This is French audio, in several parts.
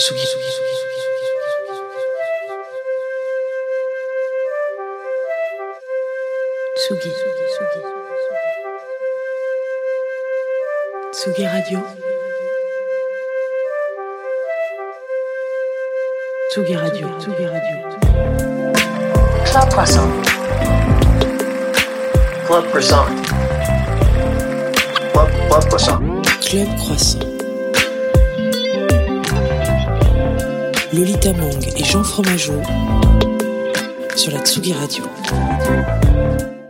Tsugi, Tsugi, Radio. Tsugi Radio, Tsugi Radio. Club Croissant. Club Croissant. Club, Club Croissant. Club Croissant. Lolita Mang et Jean Fromageau sur la Tsugi Radio.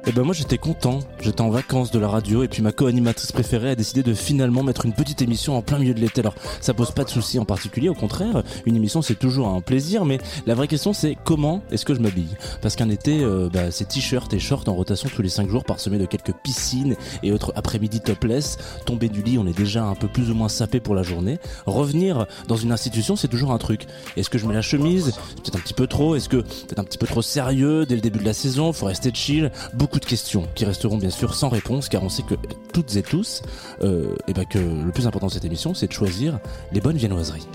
Et ben moi j'étais content, j'étais en vacances de la radio et puis ma co-animatrice préférée a décidé de finalement mettre une petite émission en plein milieu de l'été. Alors ça pose pas de soucis en particulier, au contraire, une émission c'est toujours un plaisir, mais la vraie question c'est comment est-ce que je m'habille? Parce qu'un été, euh, bah, c'est t-shirt et short en rotation tous les 5 jours parsemés de quelques piscines et autres après-midi topless. Tomber du lit, on est déjà un peu plus ou moins sapé pour la journée. Revenir dans une institution, c'est toujours un truc. Est-ce que je mets la chemise? Peut-être un petit peu trop. Est-ce que peut-être un petit peu trop sérieux dès le début de la saison? Faut rester chill. Beaucoup de questions qui resteront bien sûr sans réponse car on sait que toutes et tous, euh, et ben que le plus important de cette émission, c'est de choisir les bonnes viennoiseries.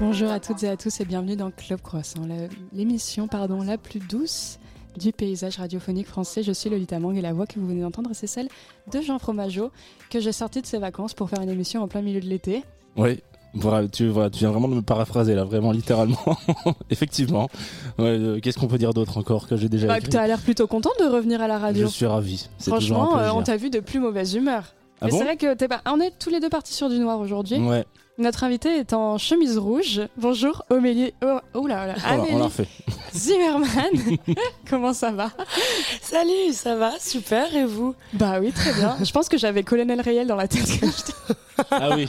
Bonjour à toutes et à tous et bienvenue dans Club Croissant, la- l'émission pardon la plus douce du paysage radiophonique français. Je suis Lolita Mang et la voix que vous venez d'entendre, c'est celle de Jean Fromageau que j'ai sorti de ses vacances pour faire une émission en plein milieu de l'été. Oui. Voilà, tu, voilà, tu viens vraiment de me paraphraser là, vraiment littéralement. Effectivement. Ouais, euh, Qu'est-ce qu'on peut dire d'autre encore que j'ai déjà Bah, écrit tu as l'air plutôt content de revenir à la Je radio. suis ravi. Franchement, euh, on t'a vu de plus mauvaise humeur. Ah Mais bon c'est vrai que t'es pas... on est tous les deux partis sur du noir aujourd'hui. Ouais. Notre invité est en chemise rouge. Bonjour, Omélie. Oh, oh là là, Voilà, on Amélie l'a refait. Zimmerman. Comment ça va? Salut, ça va? Super, et vous? Bah oui, très bien. Je pense que j'avais Colonel Réel dans la tête. quand j'étais- Ah oui.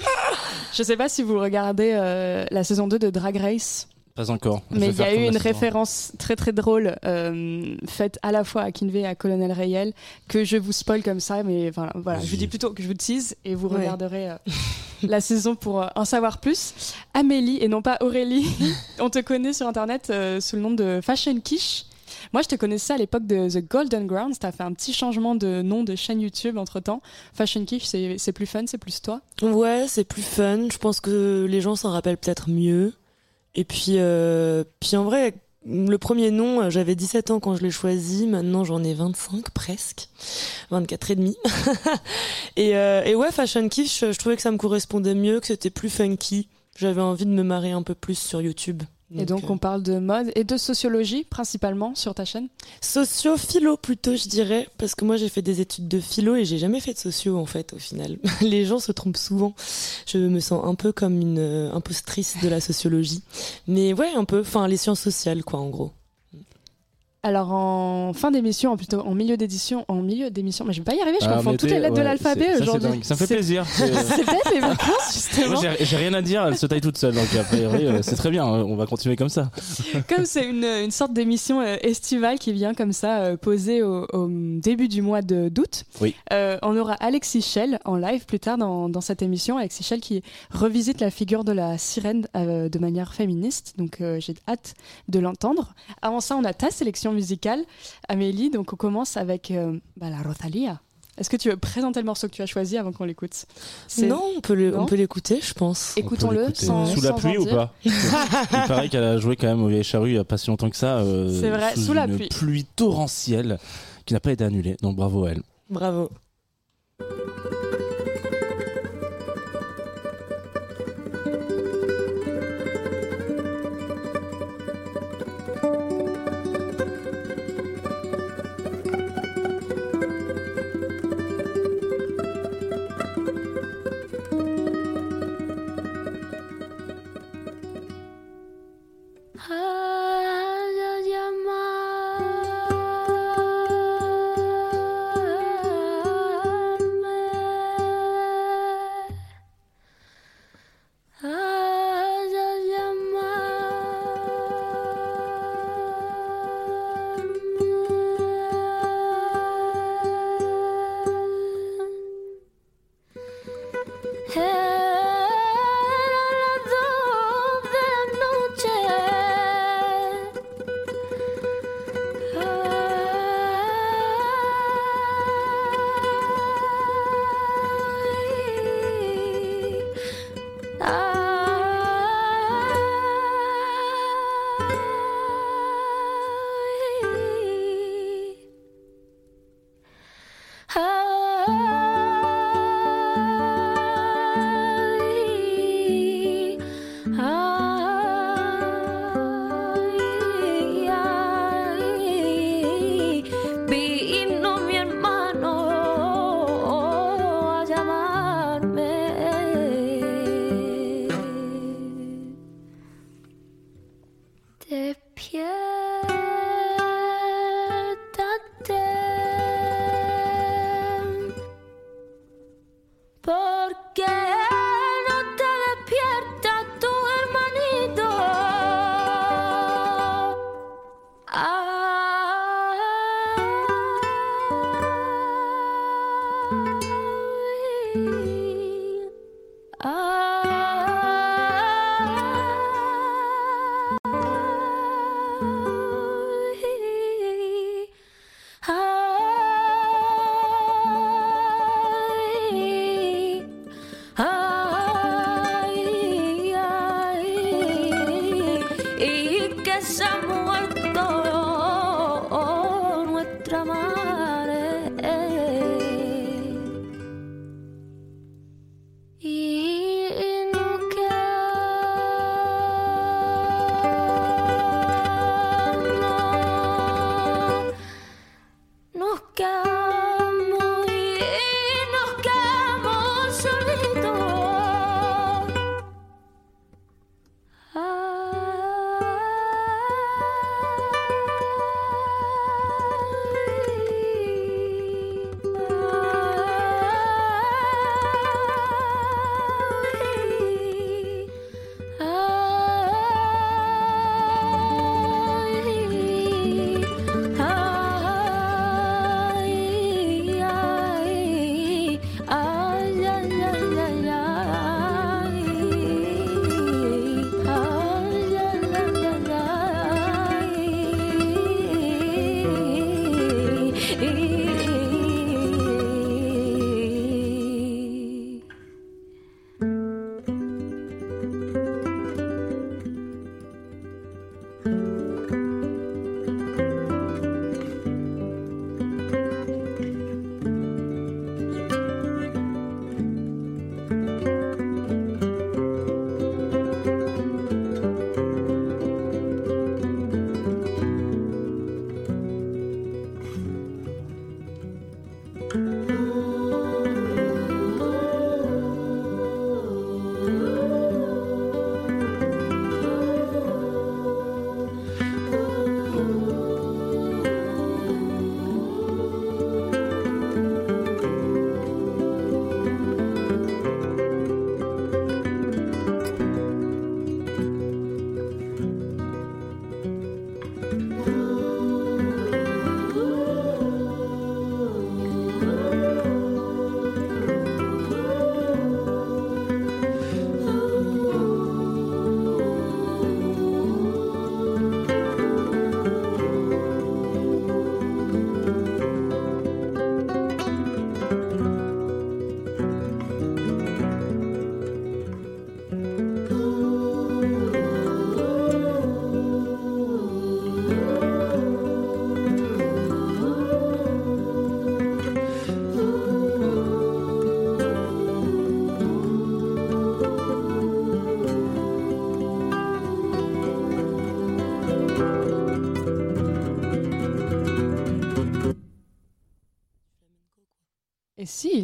Je sais pas si vous regardez euh, la saison 2 de Drag Race, Pas encore. Je mais il y a eu une référence très très drôle euh, faite à la fois à Kinvey et à Colonel Réel que je vous spoil comme ça, mais voilà, voilà je vous dis plutôt que je vous tease et vous Ouais. regarderez euh, la saison pour euh, en savoir plus. Amélie et non pas Aurélie, on te connaît sur internet euh, sous le nom de Fashion Quiche. Moi, je te connaissais à l'époque de The Golden Grounds. T'as fait un petit changement de nom de chaîne YouTube entre temps. Fashion Quiche, c'est plus fun, c'est plus toi? Ouais, c'est plus fun. Je pense que les gens s'en rappellent peut-être mieux. Et puis, euh, puis en vrai, le premier nom, euh, j'avais 17 ans quand je l'ai choisi. Maintenant, j'en ai 25 presque. 24 et demi. et, euh, et ouais, Fashion Quiche, je trouvais que ça me correspondait mieux, que c'était plus funky. J'avais envie de me marrer un peu plus sur YouTube. Et donc, euh, on parle de mode et de sociologie principalement sur ta chaîne? Socio-philo plutôt, je dirais, parce que moi j'ai fait des études de philo et j'ai jamais fait de socio en fait au final. Les gens se trompent souvent. Je me sens un peu comme une euh, impostrice de la sociologie, mais ouais un peu, enfin les sciences sociales quoi en gros. Alors, en fin d'émission, en plutôt en milieu d'édition, en milieu d'émission, mais je vais pas y arriver, je Ah, confonds toutes t'es- les lettres de l'alphabet aujourd'hui. Ça me fait plaisir. C'est- C'est belle les vacances, justement. J'ai rien à dire, elle se taille toute seule, donc a priori, euh, c'est très bien, euh, on va continuer comme ça. Comme c'est une, une sorte d'émission euh, estivale qui vient comme ça euh, poser au, au début du mois d'août, Oui. euh, on aura Alexis Schell en live plus tard dans, dans cette émission. Alexis Schell qui revisite la figure de la sirène euh, de manière féministe. Donc euh, j'ai hâte de l'entendre. Avant ça, on a ta sélection musicale, Amélie. Donc on commence avec euh, bah, la Rosalia. Est-ce que tu veux présenter le morceau que tu as choisi avant qu'on l'écoute? Non, on peut l'écouter, je pense. Écoutons-le Sous la sans pluie ou pas? Il paraît qu'elle a joué quand même au Vieille Charrue il y a pas si longtemps que ça. euh, C'est vrai, sous la une pluie. pluie torrentielle qui n'a pas été annulée, donc bravo à elle. Bravo.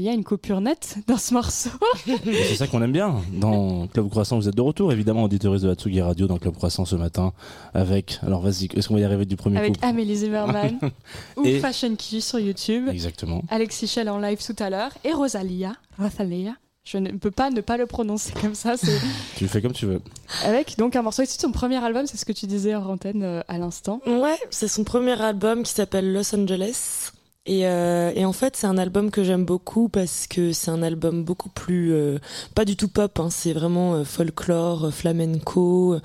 Y a une coupure nette dans ce morceau. c'est ça qu'on aime bien. Dans Club Croissant, vous êtes de retour, évidemment, auditeuriste de Hatsugi Radio dans Club Croissant ce matin avec, alors vas-y, est-ce qu'on va y arriver du premier Avec coup? Amélie Zimmerman ou Et- Fashion Key sur YouTube, Exactement. Alexis Schell en live tout à l'heure et Rosalia. Rosalia. Je ne peux pas ne pas le prononcer comme ça. Tu le fais comme tu veux. avec donc un morceau issu de son premier album, c'est ce que tu disais en antenne euh, à l'instant. Ouais, c'est son premier album qui s'appelle Los Angeles. Et, euh, et en fait, c'est un album que j'aime beaucoup parce que c'est un album beaucoup plus, euh, pas du tout pop, hein, c'est vraiment euh, folklore, euh, flamenco.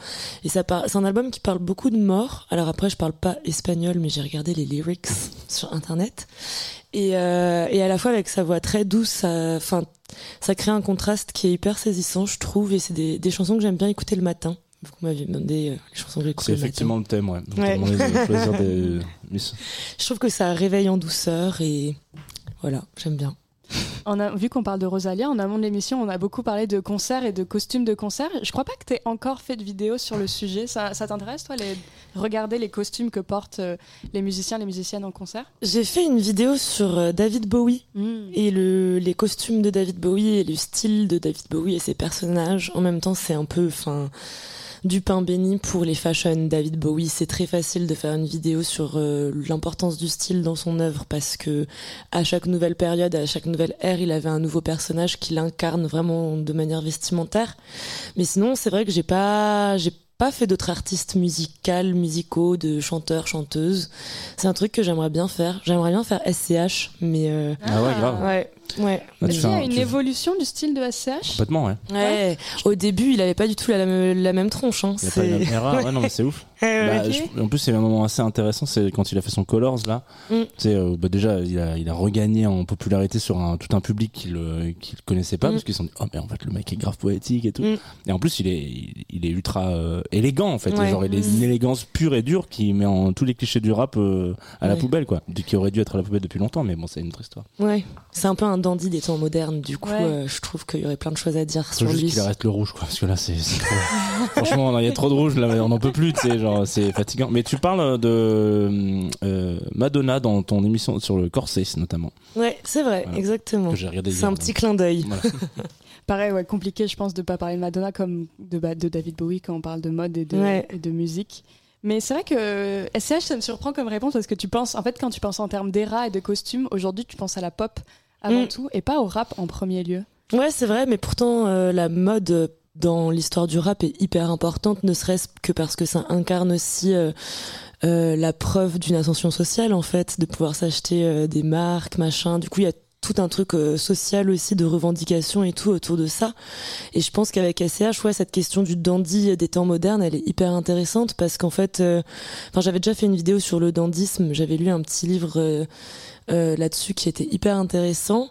Et ça par- c'est un album qui parle beaucoup de mort. Alors après, je parle pas espagnol, mais j'ai regardé les lyrics sur internet. Et, euh, et à la fois avec sa voix très douce, ça, ça crée un contraste qui est hyper saisissant, je trouve. Et c'est des, des chansons que j'aime bien écouter le matin. Vous m'aviez demandé euh, les chansons que j'écoute C'est effectivement le thème, ouais. Donc, des. Je trouve que ça réveille en douceur et voilà, j'aime bien. On a, vu qu'on parle de Rosalia, en amont de l'émission, on a beaucoup parlé de concerts et de costumes de concerts. Je crois pas que tu aies encore fait de vidéo sur le sujet. Ça, ça t'intéresse, toi, les, regarder les costumes que portent euh, les musiciens, les musiciennes en concert? J'ai fait une vidéo sur euh, David Bowie et le, les costumes de David Bowie et le style de David Bowie et ses personnages. En même temps, c'est un peu, enfin, du pain béni pour les fashion David Bowie. C'est très facile de faire une vidéo sur euh, l'importance du style dans son œuvre parce que à chaque nouvelle période, à chaque nouvelle ère, il avait un nouveau personnage qu'il incarne vraiment de manière vestimentaire. Mais sinon, c'est vrai que j'ai pas, j'ai pas fait d'autres artistes musicales, musicaux, de chanteurs, chanteuses. C'est un truc que j'aimerais bien faire. J'aimerais bien faire SCH, mais euh, Ah ouais, grave. ouais, ouais. Bah, tu qu'il y a un- une tu- évolution du style de SCH Complètement, ouais. Ouais. Au début, il avait pas du tout la, même- la même tronche. Hein. Il y a pas C'est- une même era. Ouais, non, mais c'est ouf. Bah, ok. je- en plus, c'est un moment assez intéressant, c'est quand il a fait son Colors là. Mm. Tu sais, euh, bah, déjà, il a, il a regagné en popularité sur un, tout un public qui le, qui le connaissait pas, Mm. parce qu'ils se sont dit, oh, mais en fait, le mec est grave poétique et tout. Mm. Et en plus, il est, il, il est ultra euh, élégant en fait. Ouais. Genre, il a Mm. une élégance pure et dure qui met en tous les clichés du rap euh, à la poubelle, quoi. Qui aurait dû être à la poubelle depuis longtemps, mais bon, c'est une autre histoire. Ouais, c'est un peu un dandy des temps modernes. Du coup, Ouais. euh, je trouve qu'il y aurait plein de choses à dire sur juste lui. qu'il arrête le rouge, quoi, parce que là, c'est c'est trop. Franchement, il y a trop de rouge, là, on n'en peut plus, tu sais, genre, c'est fatigant. Mais tu parles de euh, Madonna dans ton émission sur le corset, notamment, Ouais, c'est vrai, Voilà. exactement. C'est un petit clin d'œil. Voilà. Pareil, ouais, compliqué, je pense, de pas parler de Madonna comme de, ba- de David Bowie quand on parle de mode et de, Ouais. et de musique. Mais c'est vrai que SCH, ça me surprend comme réponse parce que tu penses, en fait, quand tu penses en termes d'era et de costumes, aujourd'hui, tu penses à la pop avant Mm. tout et pas au rap en premier lieu. Ouais, c'est vrai, mais pourtant, euh, la mode euh, dans l'histoire du rap est hyper importante, ne serait-ce que parce que ça incarne aussi euh, euh, la preuve d'une ascension sociale, en fait, de pouvoir s'acheter euh, des marques, machin. Du coup, il y a tout un truc social aussi de revendication et tout autour de ça. Et je pense qu'avec SCH, ouais, cette question du dandy des temps modernes, elle est hyper intéressante parce qu'en fait, enfin, j'avais déjà fait une vidéo sur le dandisme, j'avais lu un petit livre là-dessus qui était hyper intéressant.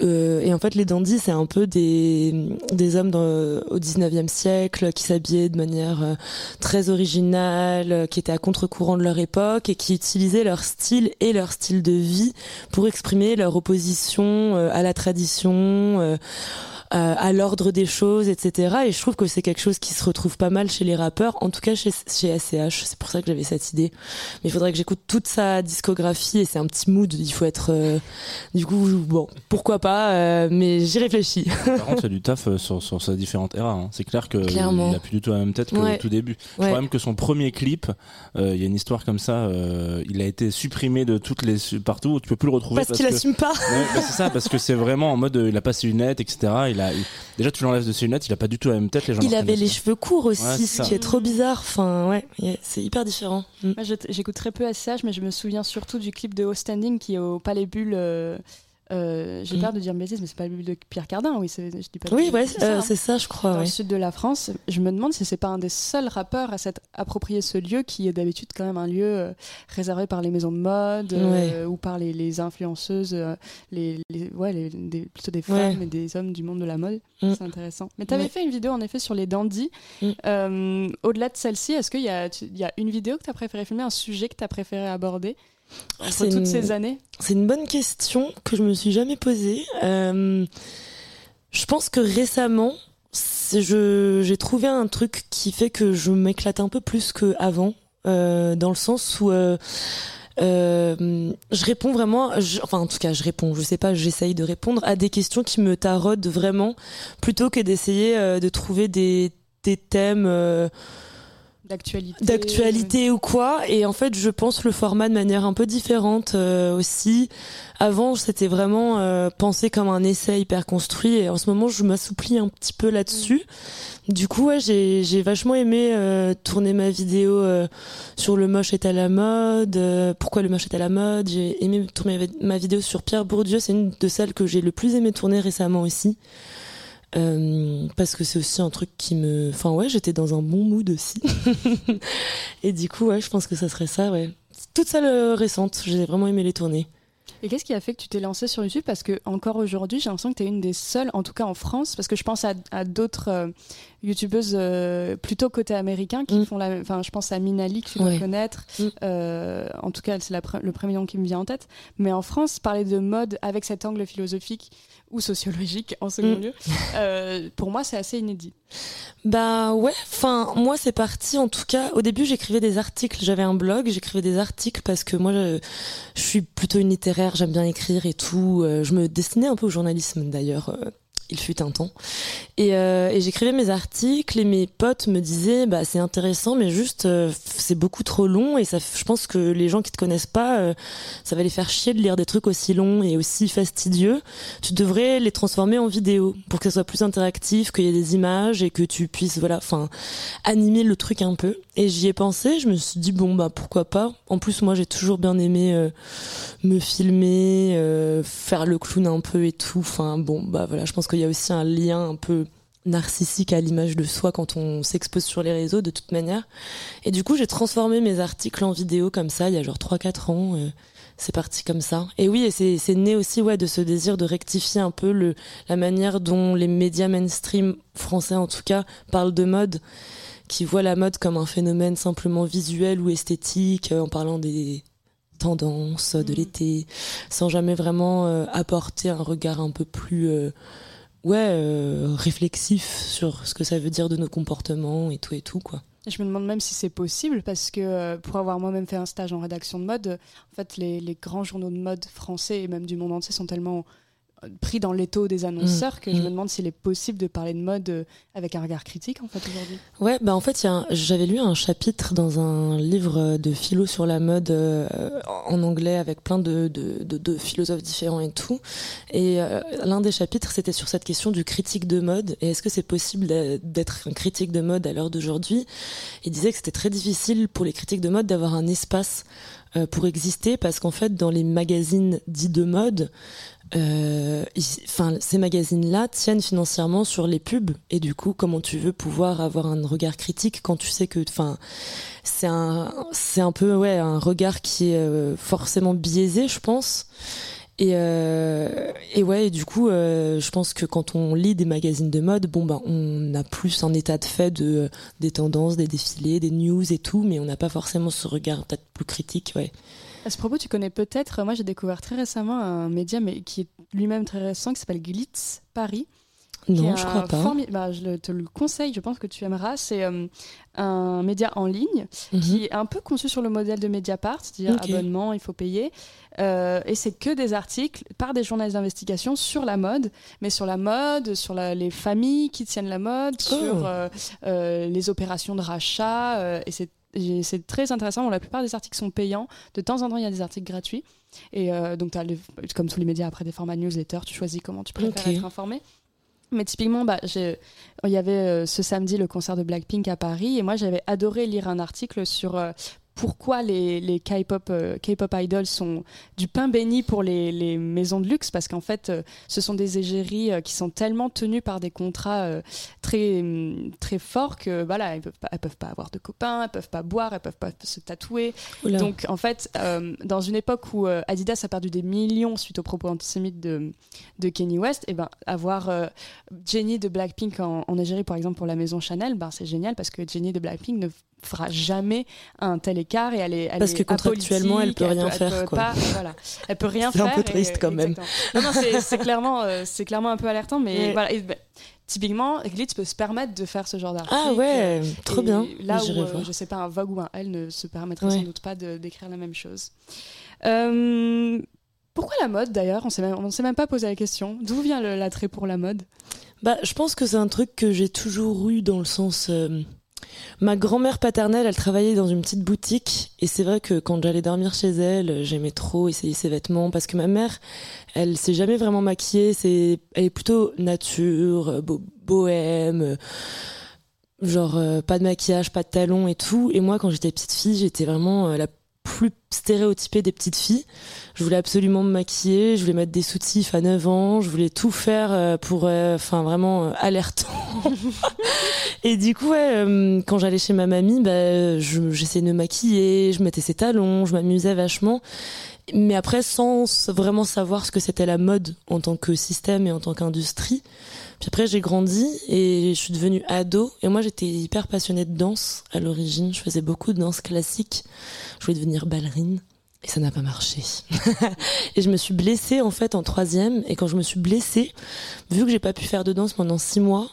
Euh, et en fait, les dandys, c'est un peu des, des hommes dans, au 19e siècle qui s'habillaient de manière euh, très originale, euh, qui étaient à contre-courant de leur époque et qui utilisaient leur style et leur style de vie pour exprimer leur opposition euh, à la tradition, euh, à, à l'ordre des choses, etc. Et je trouve que c'est quelque chose qui se retrouve pas mal chez les rappeurs, en tout cas chez, chez SCH. C'est pour ça que j'avais cette idée. Mais il faudrait que j'écoute toute sa discographie et c'est un petit mood. Il faut être, euh, du coup, bon, pourquoi pas, euh, mais j'y réfléchis. Par contre, il y a du taf euh, sur, sur sa différentes eras. hein. C'est clair que Clairement. il a plus du tout la même tête qu'au Ouais. tout début. Je Ouais. crois même que son premier clip, euh, il y a une histoire comme ça, euh, il a été supprimé de toutes les partout. Tu peux plus le retrouver Parce qu'il que- assume pas. Ouais, bah, c'est ça, parce que c'est vraiment en mode, euh, il a pas ses lunettes, etc. Il a, il- déjà tu l'enlèves de ses lunettes, il a pas du tout la même tête. Les gens Il avait les cheveux courts aussi, Ouais, ce qui est trop bizarre. Enfin, ouais, c'est hyper différent. Mm. Moi, j'écoute très peu SCH, mais je me souviens surtout du clip de O Standing qui est au Palais Bulle. euh, euh, J'ai Mm. peur de dire une bêtise, mais c'est pas le Bulle de Pierre Cardin, oui, c'est- je dis pas. Oui, ouais, c'est ça, euh, hein. c'est ça, je crois. dans ouais. le sud de la France. Je me demande si c'est pas un des seuls rappeurs à s'être approprié ce lieu qui est d'habitude quand même un lieu euh, réservé par les maisons de mode euh, ou par les, les influenceuses, euh, les, les- ouais, les- des- plutôt des Ouais. femmes et des hommes du monde de la mode. Mm. C'est intéressant. Mais tu avais Ouais. fait une vidéo en effet sur les dandys. Mm. Euh, Au-delà de celle-ci, est-ce qu'il y, y a une vidéo que tu as préféré filmer, un sujet que tu as préféré aborder? C'est toutes une- ces années C'est une bonne question que je me suis jamais posée. Euh, je pense que récemment, j'ai trouvé un truc qui fait que je m'éclate un peu plus qu'avant, euh, dans le sens où euh, euh, je réponds vraiment, je- enfin en tout cas je réponds, je sais pas, j'essaye de répondre à des questions qui me taraudent vraiment, plutôt que d'essayer de trouver des, des thèmes. D'actualité. D'actualité ou quoi. Et en fait je pense le format de manière un peu différente euh, aussi. Avant c'était vraiment euh, pensé comme un essai hyper construit. Et en ce moment je m'assouplis un petit peu là-dessus. Du coup ouais j'ai j'ai vachement aimé euh, tourner ma vidéo euh, sur le moche est à la mode euh, pourquoi le moche est à la mode. J'ai aimé tourner ma vidéo sur Pierre Bourdieu. C'est une de celles que j'ai le plus aimé tourner récemment aussi euh, parce que c'est aussi un truc qui me enfin ouais j'étais dans un bon mood aussi et du coup ouais je pense que ça serait ça ouais toute celle euh, récente j'ai vraiment aimé les tourner Et qu'est-ce qui a fait que tu t'es lancé sur YouTube? Parce que encore aujourd'hui, j'ai l'impression que tu es une des seules, en tout cas en France, parce que je pense à, à d'autres euh, youtubeuses euh, plutôt côté américain qui Mm. font la même. Enfin, je pense à Minali que tu dois connaître. Mm. Euh, en tout cas, c'est le premier nom qui me vient en tête. Mais en France, parler de mode avec cet angle philosophique ou sociologique en second Mm. lieu, euh, pour moi, c'est assez inédit. Bah ouais, enfin moi c'est parti en tout cas. Au début j'écrivais des articles, j'avais un blog, j'écrivais des articles parce que moi je, je suis plutôt une littéraire, j'aime bien écrire et tout. Euh, Je me destinais un peu au journalisme d'ailleurs. Il fut un temps. Et, euh, et j'écrivais mes articles et mes potes me disaient bah c'est intéressant mais juste euh, c'est beaucoup trop long et ça je pense que les gens qui te connaissent pas euh, ça va les faire chier de lire des trucs aussi longs et aussi fastidieux. Tu devrais les transformer en vidéo pour que ça soit plus interactif, qu'il y ait des images et que tu puisses voilà enfin animer le truc un peu. Et j'y ai pensé, je me suis dit bon bah pourquoi pas. En plus moi j'ai toujours bien aimé me filmer, faire le clown un peu et tout. Enfin bon bah voilà, je pense qu'il y a aussi un lien un peu narcissique à l'image de soi quand on s'expose sur les réseaux de toute manière. Et du coup, j'ai transformé mes articles en vidéo comme ça il y a genre 3-4 ans. Euh, c'est parti comme ça. Et oui, et c'est né aussi ouais de ce désir de rectifier un peu le la manière dont les médias mainstream français en tout cas parlent de mode, qui voient la mode comme un phénomène simplement visuel ou esthétique euh, en parlant des tendances de mmh. l'été, sans jamais vraiment euh, apporter un regard un peu plus ouais, euh, réflexif sur ce que ça veut dire de nos comportements et tout et tout, quoi. Je me demande même si c'est possible parce que euh, pour avoir moi-même fait un stage en rédaction de mode, en fait, les, les, grands journaux de mode français et même du monde entier sont tellement pris dans l'étau des annonceurs mmh, que je me mmh. demande s'il est possible de parler de mode euh, avec un regard critique en fait aujourd'hui. Ouais, bah en fait, j'avais lu un chapitre dans un livre de philo sur la mode euh, en anglais avec plein de, de, de, philosophes différents et tout. Et euh, l'un des chapitres, c'était sur cette question du critique de mode. Et est-ce que c'est possible d'être un critique de mode à l'heure d'aujourd'hui? Il disait que c'était très difficile pour les critiques de mode d'avoir un espace pour exister parce qu'en fait dans les magazines dits de mode euh, enfin, ces magazines-là tiennent financièrement sur les pubs et du coup, comment tu veux pouvoir avoir un regard critique quand tu sais que, enfin, c'est un, c'est un peu ouais un regard qui est euh, forcément biaisé, je pense. Et, euh, et ouais, et du coup, je pense que quand on lit des magazines de mode, bon ben, on a plus un état de fait de des tendances, des défilés, des news et tout, mais on n'a pas forcément ce regard peut-être plus critique, ouais. À ce propos, tu connais peut-être, moi j'ai découvert très récemment un média mais qui est lui-même très récent qui s'appelle Glitz Paris. Non, je crois pas. Bah, je te le conseille, je pense que tu aimeras. C'est euh, un média en ligne mhm. qui est un peu conçu sur le modèle de Mediapart, c'est-à-dire abonnement, il faut payer. Euh, et c'est que des articles par des journalistes d'investigation sur la mode, mais sur la mode, sur les familles qui tiennent la mode, oh. sur euh, les opérations de rachat. et c'est c'est très intéressant. la plupart des articles sont payants. De temps en temps, il y a des articles gratuits. Et euh, donc, as comme tous les médias, après des formats newsletter, tu choisis comment tu préfères être informé. Mais typiquement, bah, il y avait euh, ce samedi le concert de Blackpink à Paris et moi j'avais adoré lire un article sur euh, pourquoi les, les K-pop euh, K-pop idols sont du pain béni pour les, les maisons de luxe parce qu'en fait euh, ce sont des égéries euh, qui sont tellement tenues par des contrats très mm, très forts que voilà elles peuvent pas, elles peuvent pas avoir de copains elles peuvent pas boire elles peuvent pas se tatouer. Donc en fait dans une époque où Adidas a perdu des millions suite aux propos antisémites de, de Kanye West et eh ben avoir Jenny de Blackpink en, en Égérie par exemple pour la maison Chanel ben c'est génial parce que Jenny de Blackpink ne fera jamais un tel écart et elle est parce que contractuellement elle peut rien faire elle peut quoi. voilà. Elle peut rien faire c'est un peu triste quand même. non, non c'est clairement euh, c'est clairement un peu alertant mais voilà bah, typiquement Glitz peut se permettre de faire ce genre d'article. Ah ouais trop bien. Là où euh, je sais pas un Vogue ou un Elle ne se permettrait sans doute pas d'écrire la même chose. Euh, pourquoi la mode d'ailleurs? On ne s'est même pas posé la question. D'où vient l'attrait pour la mode? Bah je pense que c'est un truc que j'ai toujours eu dans le sens Ma grand-mère paternelle, elle travaillait dans une petite boutique. Et c'est vrai que quand j'allais dormir chez elle, j'aimais trop essayer ses vêtements parce que ma mère, elle s'est jamais vraiment maquillée, c'est elle est plutôt nature, bohème, genre euh, pas de maquillage, pas de talons et tout. Et moi quand j'étais petite fille, j'étais vraiment euh, la plus stéréotypée des petites filles. Je voulais absolument me maquiller, je voulais mettre des soutifs à 9 ans, je voulais tout faire euh, pour, euh, enfin vraiment euh, alertant. et du coup, ouais, quand j'allais chez ma mamie, bah, j'essayais de me maquiller, je mettais ses talons, je m'amusais vachement. Mais après, sans vraiment savoir ce que c'était la mode en tant que système et en tant qu'industrie. Puis après, j'ai grandi et je suis devenue ado. Et moi, j'étais hyper passionnée de danse à l'origine. Je faisais beaucoup de danse classique. Je voulais devenir ballerine. Et ça n'a pas marché. et je me suis blessée en fait en troisième. Et quand je me suis blessée, vu que j'ai pas pu faire de danse pendant six mois,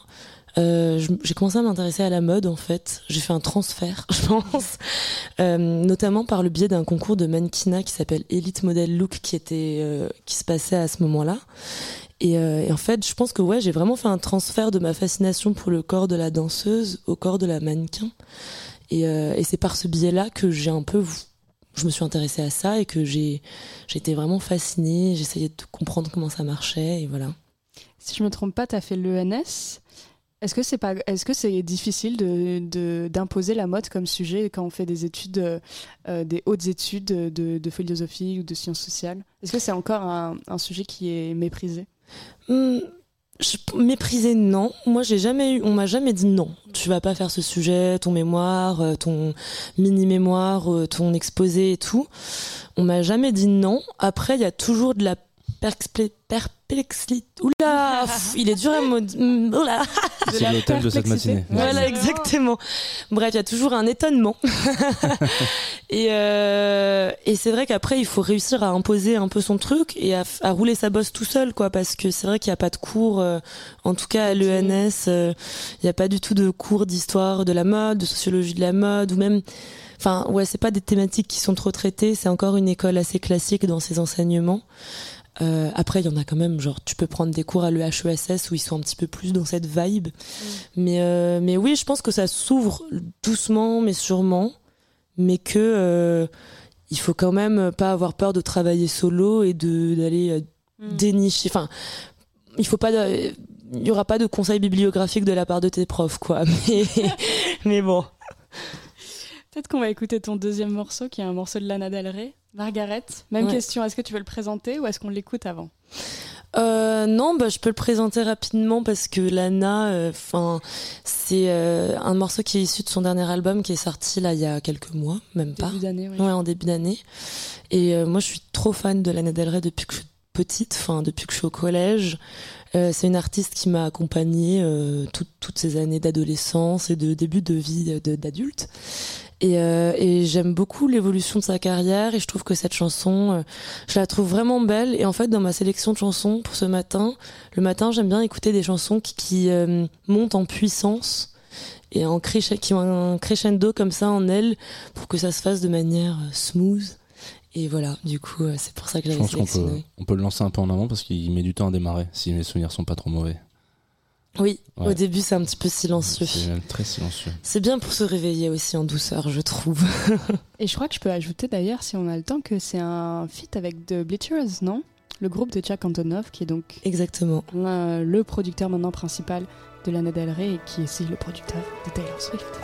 euh, j'ai commencé à m'intéresser à la mode en fait. J'ai fait un transfert, je pense, euh, notamment par le biais d'un concours de mannequinat qui s'appelle Elite Model Look, qui était euh, qui se passait à ce moment-là. Et, euh, et, en fait, je pense que ouais, j'ai vraiment fait un transfert de ma fascination pour le corps de la danseuse au corps de la mannequin. Et, euh, c'est par ce biais-là que j'ai un peu, je me suis intéressée à ça et que j'ai, j'étais vraiment fascinée. J'essayais de comprendre comment ça marchait et voilà. Si je me trompe pas, tu as fait l'ENS. Est-ce que c'est pas, est-ce que c'est difficile de, d'imposer la mode comme sujet quand on fait des études, euh, des hautes études de, philosophie ou de sciences sociales? Est-ce que c'est encore un sujet qui est méprisé? Hmm, Je, mépriser, non. Moi, j'ai jamais eu, on m'a jamais dit non. Tu vas pas faire ce sujet, ton mémoire, euh, ton mini mémoire, euh, ton exposé et tout. On m'a jamais dit non. Après, il y a toujours de la perplexité. Oula, il est dur à mot. Mm, oula. C'est le thème de cette matinée. Voilà, exactement. Bref, il y a toujours un étonnement. et euh, et c'est vrai qu'après, il faut réussir à imposer un peu son truc et à, à rouler sa bosse tout seul, quoi, parce que c'est vrai qu'il n'y a pas de cours, euh, en tout cas à l'ENS, euh, il n'y a pas du tout de cours d'histoire de la mode, de sociologie de la mode, ou même enfin ouais c'est pas des thématiques qui sont trop traitées c'est encore une école assez classique dans ses enseignements euh, après, il y en a quand même, genre, tu peux prendre des cours à l'EHESS où ils sont un petit peu plus dans cette vibe. Mm. Mais, euh, mais oui, je pense que ça s'ouvre doucement, mais sûrement. Mais que euh, il faut quand même pas avoir peur de travailler solo et d'aller mm. dénicher. Enfin, il faut pas. Il y aura pas de conseils bibliographiques de la part de tes profs, quoi. Mais, mais bon. Peut-être qu'on va écouter ton deuxième morceau, qui est un morceau de Lana Del Rey. Margaret, même question. Est-ce que tu veux le présenter ou est-ce qu'on l'écoute avant? Euh, non, bah, je peux le présenter rapidement parce que Lana, euh, c'est euh, un morceau qui est issu de son dernier album qui est sorti là il y a quelques mois, même pas. Début d'année, oui. Ouais, en début d'année. Et moi, je suis trop fan de Lana Del Rey depuis que je suis petite, enfin depuis que je suis au collège. c'est une artiste qui m'a accompagnée toutes ces années d'adolescence et de début de vie d'adulte. Et, euh, et j'aime beaucoup l'évolution de sa carrière et je trouve que cette chanson, euh, je la trouve vraiment belle. Et en fait, dans ma sélection de chansons pour ce matin, le matin, j'aime bien écouter des chansons qui, qui euh, montent en puissance et en qui ont un crescendo comme ça en elles pour que ça se fasse de manière smooth. Et voilà, du coup, c'est pour ça que j'avais sélectionné. On peut, on peut le lancer un peu en avant parce qu'il met du temps à démarrer si mes souvenirs sont pas trop mauvais. Oui, au début c'est un petit peu silencieux. C'est très silencieux. C'est bien pour se réveiller aussi en douceur, je trouve. Et je crois que je peux ajouter d'ailleurs, si on a le temps, que c'est un feat avec The Bleachers, non? Le groupe de Jack Antonoff, qui est donc exactement le producteur maintenant principal de Lana Del Rey et qui est aussi le producteur de Taylor Swift.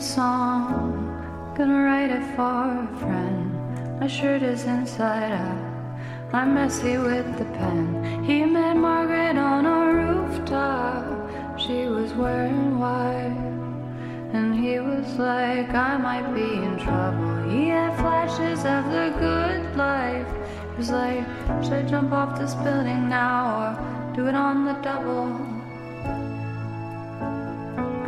Song. Gonna write it for a friend. My shirt is inside out. I'm messy with the pen. He met Margaret on a rooftop. She was wearing white. And he was like, I might be in trouble. He had flashes of the good life. He was like, should I jump off this building now or do it on the double?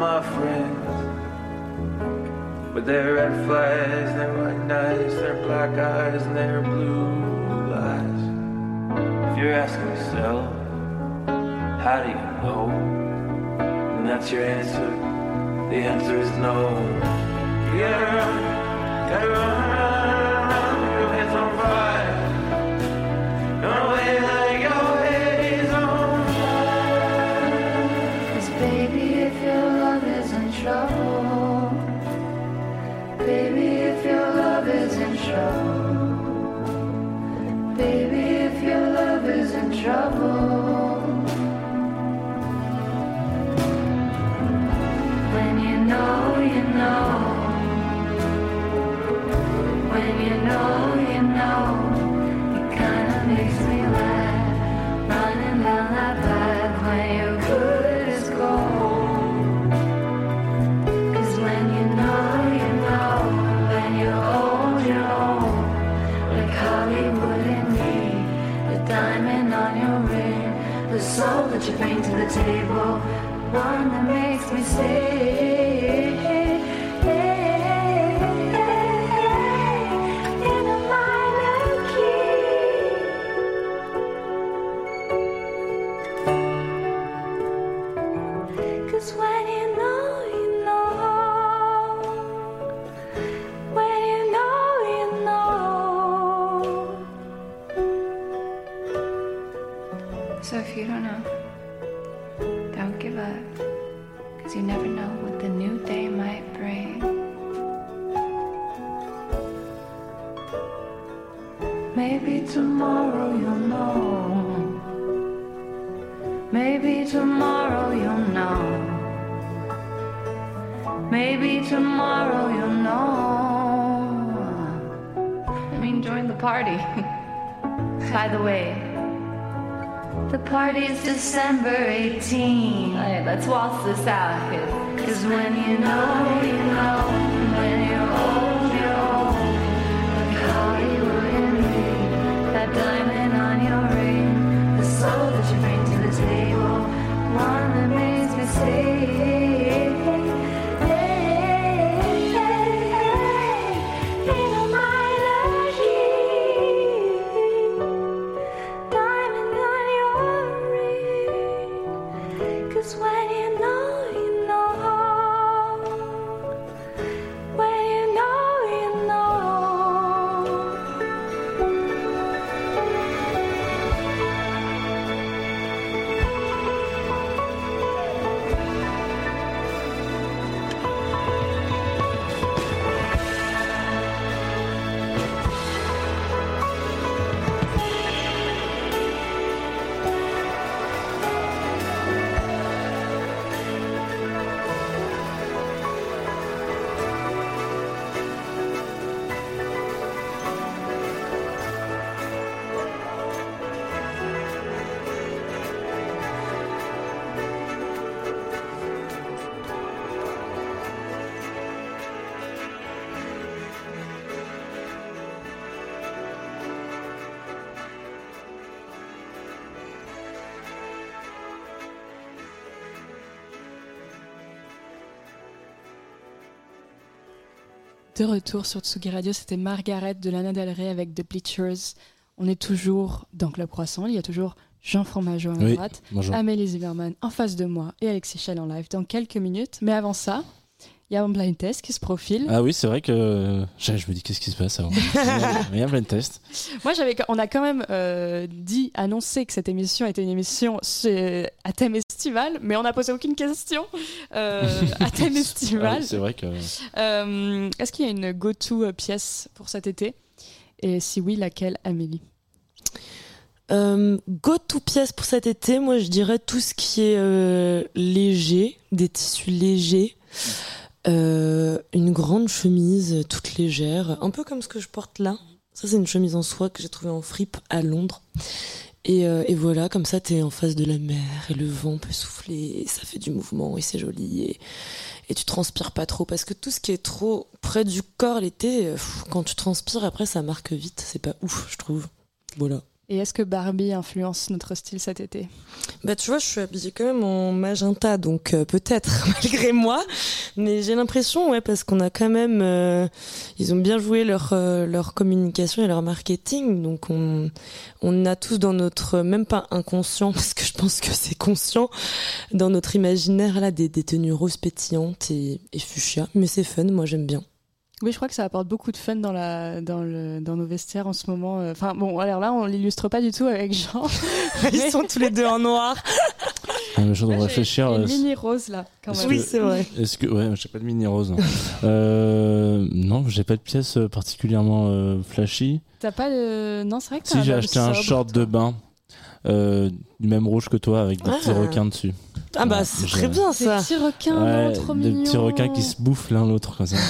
my friends. With their red flags, their white knives, their black eyes, and their blue eyes. If you're asking yourself, how do you know? And that's your answer. The answer is no. You gotta run, gotta run, run, run, your head's on fire. Run away The kind of makes me like run in my heart when your goodness comes Cuz when you know you know. When you own your like call me more than me. The diamond on your ring, the soul that you bring to the table. One that makes me say. December 18. Alright, let's waltz this out. Cause, when you know. De retour sur Tsugi Radio, c'était Margaret de Lana Del Rey avec The Bleachers. On est toujours dans Club Croissant. Il y a toujours Jean Fromageau à ma Oui, droite, bonjour. Amélie Zimmerman en face de moi et Alexis Chell en live dans quelques minutes. Mais avant ça, il y a un blind test qui se profile. Ah oui, c'est vrai que je je me dis qu'est-ce qui se passe avant. Il y a un blind test. Moi, j'avais, on a quand même euh, dit, annoncé que cette émission était une émission à thème estival, mais on n'a posé aucune question euh, à thème Ah estival. oui, c'est vrai que. Euh, Est-ce qu'il y a une go-to euh, pièce pour cet été? Et si oui, laquelle, Amélie? Euh, go to pièce pour cet été, moi je dirais tout ce qui est euh, léger, des tissus légers, Euh, une grande chemise euh, toute légère, un peu comme ce que je porte là. Ça c'est une chemise en soie que j'ai trouvée en fripe à Londres. Et, euh, et voilà, comme ça t'es en face de la mer et le vent peut souffler, et ça fait du mouvement et c'est joli et, et tu transpires pas trop parce que tout ce qui est trop près du corps l'été, quand tu transpires après ça marque vite, c'est pas ouf je trouve. Voilà. Et est-ce que Barbie influence notre style cet été? Bah tu vois, je suis habillée quand même en magenta, donc euh, peut-être malgré moi, mais j'ai l'impression, ouais, parce qu'on a quand même, euh, ils ont bien joué leur euh, leur communication et leur marketing, donc on on a tous dans notre même pas inconscient, parce que je pense que c'est conscient, dans notre imaginaire là des, des tenues roses pétillantes et, et fuchsia, mais c'est fun, moi j'aime bien. Oui, je crois que ça apporte beaucoup de fun dans, la, dans, le, dans nos vestiaires en ce moment. Euh, Enfin, bon, alors là, on l'illustre pas du tout avec Jean. Ils sont tous les deux en noir. Ah, mais je dois réfléchir. Une euh, mini rose là, quand même. Oui, c'est vrai. Est-ce que ouais, j'ai pas de mini rose. hein. euh, non, j'ai pas de pièce euh, particulièrement euh, flashy. T'as pas de. Non, c'est vrai que Si j'ai acheté un short toi. de bain euh, du même rouge que toi avec des petits Ah. requins dessus. Ah bah c'est très bien Des ça. petits requins, Ouais, non, trop des mignons. petits requins qui se bouffent l'un l'autre comme ça.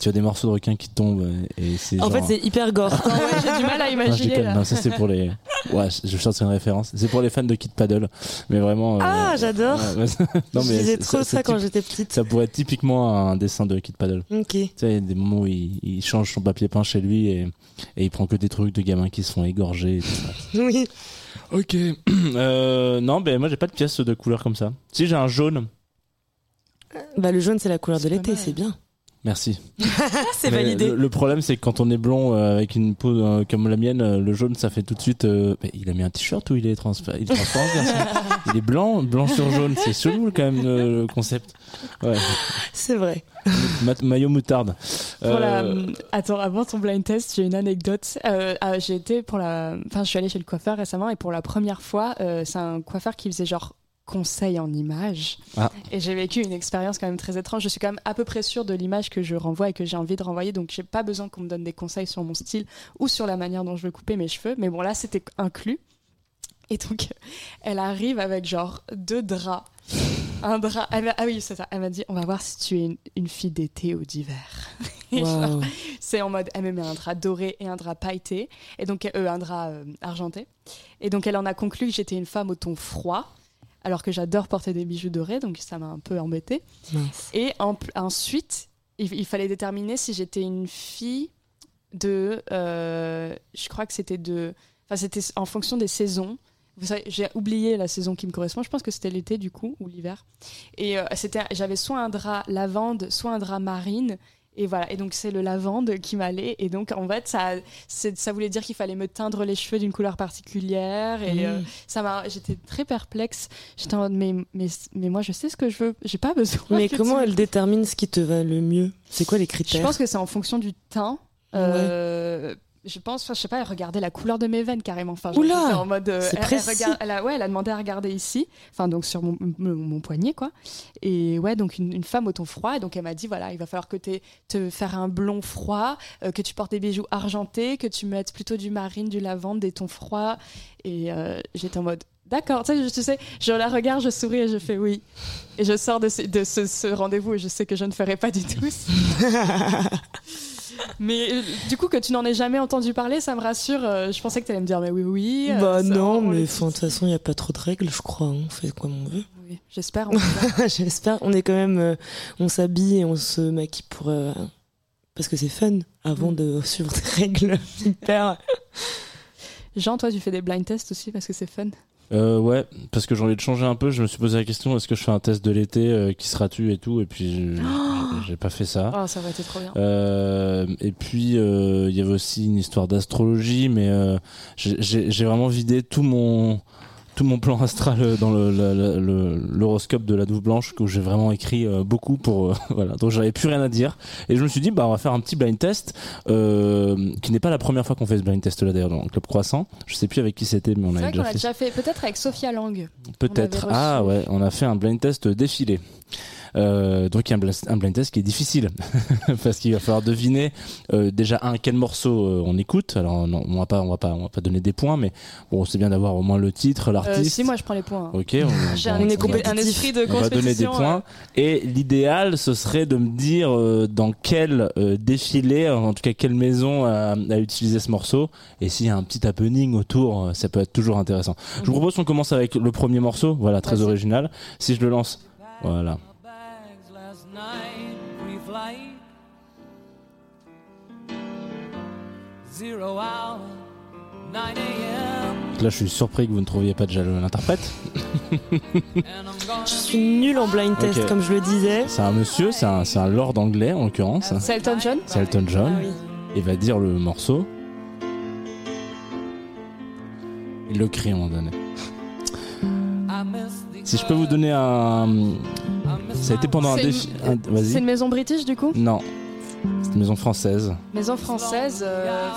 tu as des morceaux de requins qui tombent et c'est En genre- fait, c'est hyper gore. Ouais, j'ai du mal à Non, imaginer là. Non, ça c'est pour les. Ouais, je sortir une référence. C'est pour les fans de Kid Paddle, mais vraiment. euh, Ah, j'adore. ouais, non mais trop ça, quand typ- j'étais petite. Ça pourrait être typiquement un dessin de Kid Paddle. Ok. Tu sais, il y a des moments où il, il change son papier peint chez lui et, et il prend que des trucs de gamins qui se font égorger. et tout ça. Oui. ok. Euh, non, ben moi j'ai pas de pièce de couleur comme ça. Si j'ai un jaune. Bah le jaune c'est la couleur de l'été, c'est bien. Merci. C'est validé. Le, le problème, c'est que quand on est blond euh, avec une peau euh, comme la mienne, euh, le jaune, ça fait tout de suite. mais il a mis un t-shirt ou il est, il est transparent Il est blanc, blanc sur jaune. C'est chelou quand même le, concept. Ouais. C'est vrai. Ma- maillot moutarde. Pour la- Attends, avant ton blind test, j'ai une anecdote. Ah, j'ai été pour la. Enfin, je suis allée chez le coiffeur récemment et pour la première fois, c'est un coiffeur qui faisait genre conseil en image. Ah. Et j'ai vécu une expérience quand même très étrange. Je suis quand même à peu près sûre de l'image que je renvoie et que j'ai envie de renvoyer, donc j'ai pas besoin qu'on me donne des conseils sur mon style ou sur la manière dont je veux couper mes cheveux. Mais bon, là, c'était inclus. Et donc, elle arrive avec genre deux draps. Un drap. elle ah oui, c'est ça. Elle m'a dit on va voir si tu es une, une fille d'été ou d'hiver. Waouh. c'est en mode, elle me met un drap doré et un drap pailleté, et donc euh, un drap euh, argenté. Et donc elle en a conclu que j'étais une femme au ton froid, alors que j'adore porter des bijoux dorés, donc ça m'a un peu embêtée. Et en- ensuite, il, il fallait déterminer si j'étais une fille de, euh, je crois que c'était de, enfin c'était en fonction des saisons. Vous savez, j'ai oublié la saison qui me correspond. Je pense que c'était l'été du coup ou l'hiver. Et euh, c'était, j'avais soit un drap lavande, soit un drap marine. Et voilà. Et donc c'est le lavande qui m'allait. Et donc en fait ça, ça voulait dire qu'il fallait me teindre les cheveux d'une couleur particulière. Et euh, ça m'a, j'étais très perplexe. J'étais en mode mais, mais mais moi je sais ce que je veux. J'ai pas besoin. Mais comment tu- elle détermine ce qui te va le mieux? C'est quoi les je critères pense que c'est en fonction du teint. Euh, Je pense, je sais pas, elle regardait la couleur de mes veines carrément. Enfin, Oula, en mode. euh, elle, elle regarde- elle a, ouais, elle a demandé à regarder ici, enfin donc sur mon, mon, mon poignet quoi. Et ouais, donc une, une femme au ton froid. Et donc elle m'a dit voilà, il va falloir que tu te faire un blond froid, euh, que tu portes des bijoux argentés, que tu mettes plutôt du marine, du lavande, des tons froids. Et euh, j'étais en mode. D'accord, tu sais, je, tu sais, je la regarde, je souris et je fais oui. Et je sors de ce, de ce, ce rendez-vous et je sais que je ne ferai pas du tout. Mais euh, du coup, que tu n'en aies jamais entendu parler, ça me rassure. Euh, je pensais que tu allais me dire, mais oui, oui. euh, Bah ça, non, on mais de toute façon, il n'y a pas trop de règles, je crois. hein. On fait comme on veut. Oui, J'espère. J'espère. On est quand même. on s'habille et on se maquille pour. parce que c'est fun, avant Mm. de suivre des règles hyper. Jean, toi, tu fais des blind tests aussi parce que c'est fun. Euh, ouais, parce que j'ai envie de changer un peu. Je me suis posé la question est-ce que je fais un test de l'été euh, qui sera tu et tout Et puis j'ai- pas fait ça. Oh, ça va être trop bien. Euh, et puis euh, il y avait aussi une histoire d'astrologie, mais j'ai vraiment vidé tout mon tout mon plan astral dans le- le- le- le- l'horoscope de la Douve Blanche où j'ai vraiment écrit euh, beaucoup pour euh, voilà donc j'avais plus rien à dire et je me suis dit bah on va faire un petit blind test euh, qui n'est pas la première fois qu'on fait ce blind test là d'ailleurs dans le club croissant je sais plus avec qui c'était mais on avait vrai déjà a fait déjà fait, peut-être avec Sophia Lang. Peut-être. Ah ouais, on a fait un blind test défilé. Euh, donc il y a un, blas- un blind test qui est difficile parce qu'il va falloir deviner euh, déjà un quel morceau euh, on écoute. Alors non, on va pas, on va pas, on va pas donner des points, mais bon, c'est bien d'avoir au moins le titre, Euh, l'artiste. si, moi, je prends les points. hein. Ok, on, J'ai on- un, on esprit- compétitif. un esprit de on va donner des compétition, points. Et l'idéal, ce serait de me dire euh, dans quel euh, défilé, en tout cas quelle maison a, a utilisé ce morceau. Et s'il y a un petit happening autour, euh, ça peut être toujours intéressant. Je vous propose qu'on commence avec le premier morceau, voilà, très original. Si je le lance, voilà. Là, je suis surpris que vous ne trouviez pas déjà l'interprète. Je suis nulle en blind test, comme je le disais. C'est un monsieur, c'est un, lord anglais en l'occurrence. C'est Elton John C'est Elton John. Ah oui. Il va dire le morceau. Il le crie à un moment donné. Si je peux vous donner un. Ça a été pendant un défi. un- C'est une maison british du coup? Non. C'est une maison française. Maison française. euh,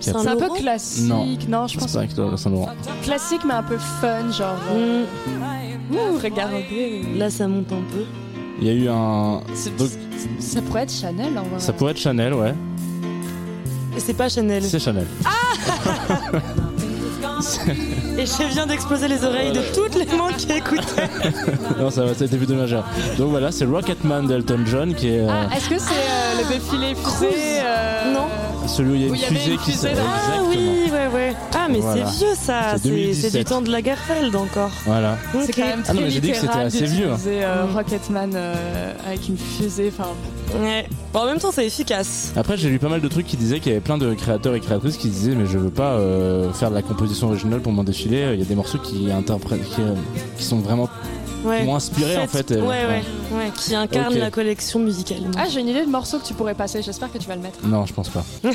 C'est un peu classique. Non. Non, je C'est pense pas Saint-Laurent. classique mais un peu fun, genre. euh, Mm, Ouh, regardez. Là, ça monte un peu. Il y a eu un. Donc, Ça pourrait être Chanel en vrai. ça pourrait être Chanel, ouais. Et c'est pas Chanel. C'est Chanel. Et je viens d'exploser les oreilles de toutes les gens qui écoutaient. non, ça, va, ça a été plutôt majeur. Donc voilà, c'est Rocketman d'Elton John qui est euh, Ah, est-ce que c'est euh, le défilé fusée euh, Non. celui où il y a une fusée qui s'est. Ah Exactement. oui, ouais. Ah, mais Voilà. c'est vieux ça. C'est C'est c'est 2017. du temps de Lagerfeld encore. Voilà. C'est quand même Ah non, très mais j'ai dit que c'était assez vieux, hein. euh, Rocketman euh, avec une fusée. Enfin, Ouais. Bon, en même temps, c'est efficace. Après, j'ai lu pas mal de trucs qui disaient qu'il y avait plein de créateurs et créatrices qui disaient mais je veux pas euh, faire de la composition originale pour mon défilé. Il y a des morceaux qui interprètent, qui, euh, qui sont vraiment Ouais. m'ont inspiré en fait. euh, ouais, ouais, ouais, qui incarne Ok. la collection musicale. Ah, j'ai une idée de morceau que tu pourrais passer. J'espère que tu vas le mettre. Non, je pense pas.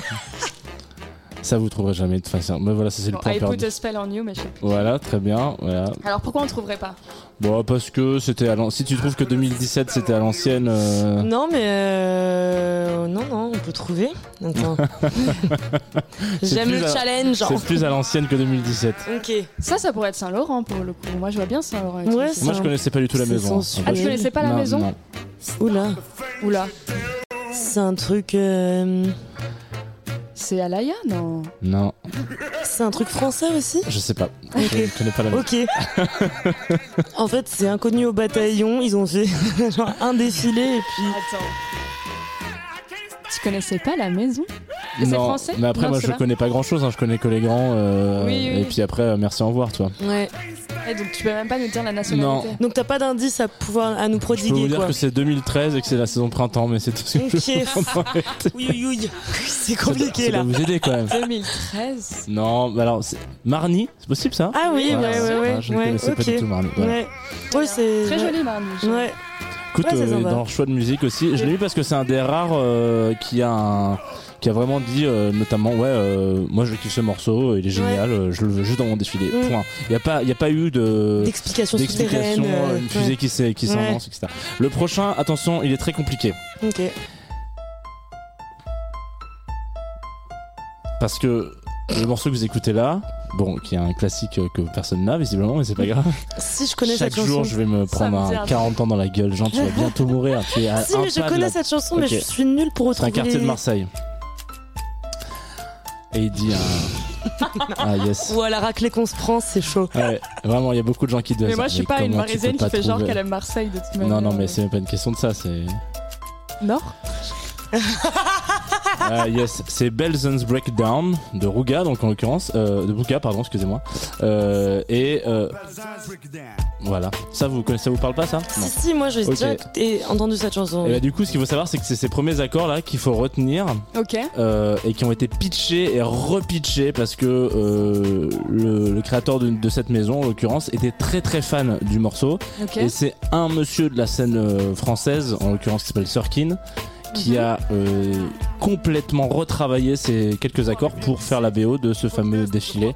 ça vous trouverez jamais de toute façon. Mais voilà, ça c'est le point I put perdu. a spell on you, mais je. Voilà, très bien. Voilà. Alors pourquoi on trouverait pas? Bon, parce que c'était à si tu trouves que 2017 c'était à l'ancienne. euh, Non, mais euh... non, non, on peut trouver. C'est J'aime le à- challenge. genre. C'est plus à l'ancienne que 2017. Ok. Ça, ça pourrait être Saint-Laurent pour le coup. Moi, je vois bien Saint-Laurent. Ouais. Moi je connaissais pas du tout la maison. sensuel. Ah, tu connaissais pas la Non, maison? non. Oula, Oula. c'est un truc. euh, C'est Alaya Non. Non, C'est un truc français aussi je sais pas. Ok. Je connais pas la maison. Ok. en fait, c'est inconnu au bataillon. Ils ont fait genre un défilé et puis. Attends. Tu connaissais pas la maison Et c'est Non, français Mais après, Non, moi je connais pas grand chose. Je connais que les grands. euh, Oui, oui. Et puis après, euh, merci, au revoir, tu vois. Ouais. Eh, donc tu peux même pas nous dire la nationalité. Donc t'as pas d'indice à pouvoir à nous Je peux vous prodiguer dire quoi. que c'est 2013 et que c'est la saison printemps, mais c'est tout ce que je Ok. peux. Oui, oui, oui. C'est Ça compliqué doit là. vous aider quand même. 2013. Non, bah alors, c'est- Marny, c'est possible ça? Ah oui, Ouais, ouais, ouais, ouais. Ah, Je ne ouais, connaissais pas ok. du tout Marny. Voilà. Ouais. Ouais, c'est. Très ouais. joli, Marnie. Ouais. Écoute, Ouais, euh, dans leur choix de musique aussi, je l'ai eu parce que c'est un des rares euh, qui a un qui a vraiment dit euh, notamment ouais euh, moi je kiffe ce morceau il est génial je le veux juste dans mon défilé. Mm. point. Il y a pas il y a pas eu de d'explication une fusée ouais. qui s'est qui s'enlance etc le prochain attention il est très compliqué. Ok. parce que le morceau que vous écoutez là bon qui est un classique euh, que personne n'a visiblement mais c'est pas grave Si je connais chaque cette jour chanson. je vais me prendre un un 40 ans dans la gueule Jean tu vas bientôt mourir tu es à Si, un mais je connais la- cette chanson, mais je suis nulle pour C'est un retrouver. quartier de Marseille. Et il dit un... Ah yes. Ou à la raclée qu'on se prend, c'est chaud. Ouais, vraiment, il y a beaucoup de gens qui disent Mais moi, je suis pas une Marisienne qui fait genre qu'elle aime Marseille de toute manière. Non, non, mais c'est même pas une question de ça, c'est... Nord? Ah yes, c'est Belzen's Breakdown de Ruga, donc en l'occurrence, euh, de Ruga, pardon, excusez-moi. Euh, et euh, voilà, ça vous connaissez, ça vous parle pas ça? Non. Si, si, moi j'ai Ok. déjà entendu cette chanson. Et bah du coup, ce qu'il faut savoir, c'est que c'est ces premiers accords là qu'il faut retenir Ok. euh, et qui ont été pitchés et repitchés parce que euh, le, le créateur de, de cette maison, en l'occurrence, était très très fan du morceau. Ok. Et c'est un monsieur de la scène euh, française, en l'occurrence qui s'appelle Surkin, qui a euh, complètement retravaillé ces quelques accords pour faire la BO de ce fameux défilé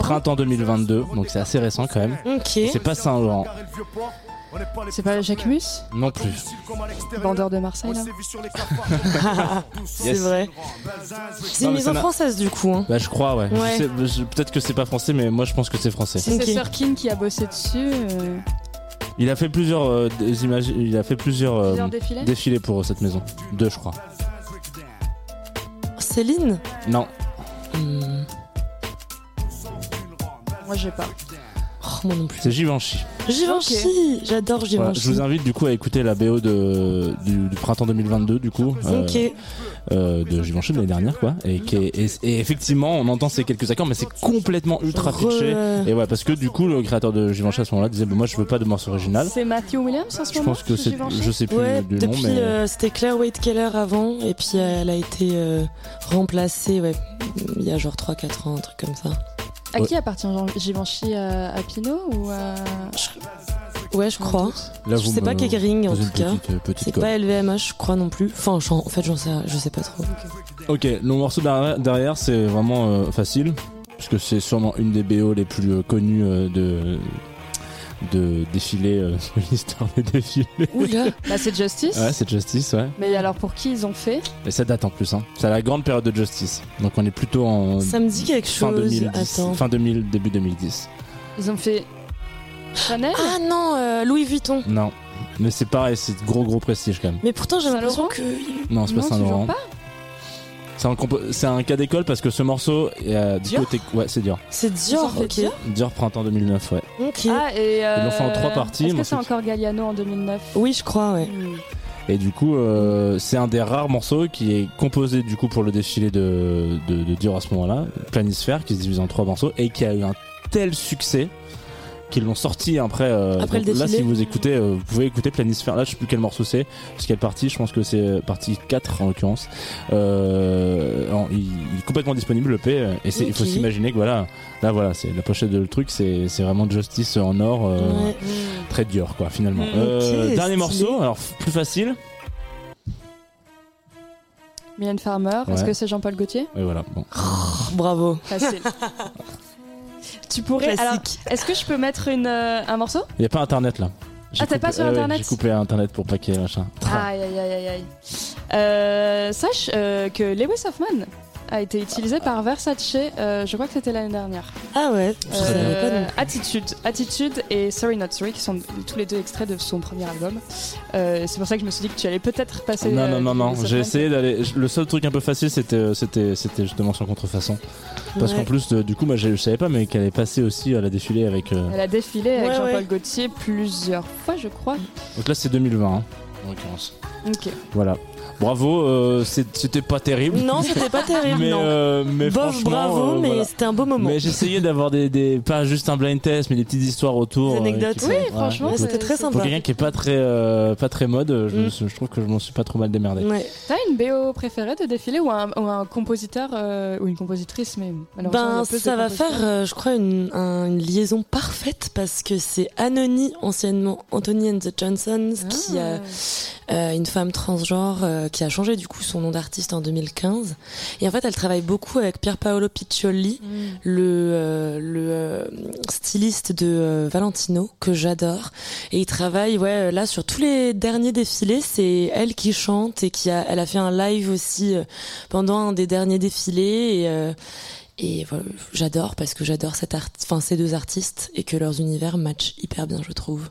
printemps 2022. Donc c'est assez récent quand même. Ok. C'est pas Saint-Laurent C'est pas Jacques Mus non plus. Bandeur de Marseille, là c'est Yes. vrai. C'est une maison française du coup. Hein. Bah je crois ouais. Ouais. Peut-être que c'est pas français mais moi je pense que c'est français. C'est Sirkin qui a bossé dessus, euh, Il a fait plusieurs euh, des images, il a fait plusieurs, euh, plusieurs défilés défilés pour euh, cette maison. Deux je crois. Céline Non. Hmm. Moi, j'ai pas. Oh, moi non plus. C'est Givenchy. Givenchy J'adore Voilà, Givenchy. je vous invite du coup à écouter la BO de, du, du printemps 2022 du coup. euh, Ok. Euh, de Givenchy de l'année dernière quoi. Et qui est, et, et effectivement on entend ces quelques accords mais c'est complètement ultra pitché et ouais parce que du coup le créateur de Givenchy à ce moment-là disait bah, moi je veux pas de morceau original. C'est Matthew Williams en ce je moment pense que c'est je sais plus Ouais, du nom depuis mais euh, c'était Claire Wade Keller avant et puis euh, elle a été euh, remplacée ouais, il y a genre 3-4 ans, un truc comme ça. À qui appartient Givenchy à, à Pinot ou à. Ouais, je crois. là Je sais pas Kekering en tout cas. euh, C'est pas LVMH, je crois non plus. Enfin, en fait, j'en sais, je sais pas trop. ok le morceau derrière, derrière, c'est vraiment euh, facile parce que c'est sûrement une des BO les plus euh, connues euh, de de défilés euh, de l'histoire des défilés Oula Bah, c'est Justice. ouais c'est Justice ouais Mais alors, pour qui ils ont fait? Et ça date en plus hein c'est la grande période de Justice donc on est plutôt en Ça me dit quelque fin chose. 2010 Attends. fin 2000 début 2010 Ils ont fait. Chanel? Ah non, euh, Louis Vuitton. Non, mais c'est pareil, c'est gros gros prestige quand même. Mais pourtant, j'ai l'impression que. Non, c'est pas toujours pas C'est un, compo- c'est un cas d'école parce que ce morceau est euh, du Dior côté. Ouais, c'est Dior. C'est Dior, fait ok. Dior Dior printemps 2009, ouais. Ok. Ah, et. Euh... Ils l'ont fait en trois parties, Est-ce que c'est encore Galliano en 2009 Oui, je crois, ouais. Hmm. Et du coup, euh, c'est un des rares morceaux qui est composé du coup pour le défilé de, de, de Dior à ce moment-là, Planisphère, qui se divise en trois morceaux et qui a eu un tel succès qu'ils l'ont sorti après. euh, Après le là, si vous écoutez, euh, vous pouvez écouter Planisphère. Là, je sais plus quel morceau c'est, parce quelle partie. Je pense que c'est partie 4 en l'occurrence. Euh, en- il, il est complètement disponible le P. euh, Et c'est- il faut s'imaginer que voilà, là voilà, c'est la pochette de le truc, c'est c'est vraiment Justice en or. euh, Ouais. Très dur quoi finalement. Euh, dernier morceau, alors plus facile. Mylène Farmer, est-ce que c'est Jean-Paul Gaultier? Et voilà. Bon. Bravo. Facile. tu pourrais. Alors, est-ce que je peux mettre une, euh, un morceau? Il y a pas internet là. J'ai Ah, coupé- pas sur Internet J'ai coupé internet pour ait machin. Aïe aïe aïe aïe aïe. Euh, sache euh, que Lewis Hoffman a été utilisé par Versace, euh, je crois que c'était l'année dernière. Ah ouais, Euh. Attitude, Attitude et Sorry Not Sorry qui sont tous les deux extraits de son premier album. Euh, c'est pour ça que je me suis dit que tu allais peut-être passer. Non, non, non, du non. J'ai essayé d'aller. Le seul truc un peu facile, c'était, c'était, c'était justement sans contrefaçon. Parce Ouais. qu'en plus, de- du coup, moi, je je savais pas, mais qu'elle est passée aussi à la défilée avec. euh, Elle a défilé avec Ouais, Jean-Paul ouais. Gaultier plusieurs fois, je crois. Donc là, c'est 2020, hein, en l'occurrence. Ok. Voilà. Bravo. euh, c'était pas terrible. Non, c'était pas terrible, mais, non. euh, mais Bof, franchement, bravo, euh, mais voilà. c'était un beau moment. Mais j'essayais d'avoir des, des- pas juste un blind test, mais des petites histoires autour. Des anecdotes. qui Oui, ouais, franchement, Ouais, c'était très c'est- Pour sympa. quelqu'un qui est pas très, euh, pas très mode, je, Mm. je trouve que je m'en suis pas trop mal démerdé. Ouais. T'as une BO préférée de défilé ou un, ou un compositeur euh, ou une compositrice, mais Ben, ça va faire, euh, je crois, une, un- une liaison parfaite parce que c'est Anony, anciennement Anthony and the Johnsons, qui a Ah. euh, une femme transgenre euh, qui a changé du coup son nom d'artiste en 2015. Et en fait, elle travaille beaucoup avec Pier Paolo Piccioli, Mm. le, euh, le euh, styliste de euh, Valentino que j'adore. Et il travaille, ouais, là sur tous les derniers défilés, c'est elle qui chante et qui a, elle a fait un live aussi euh, pendant un des derniers défilés. Et, euh, et voilà, j'adore parce que j'adore cet art, enfin ces deux artistes et que leurs univers matchent hyper bien, je trouve.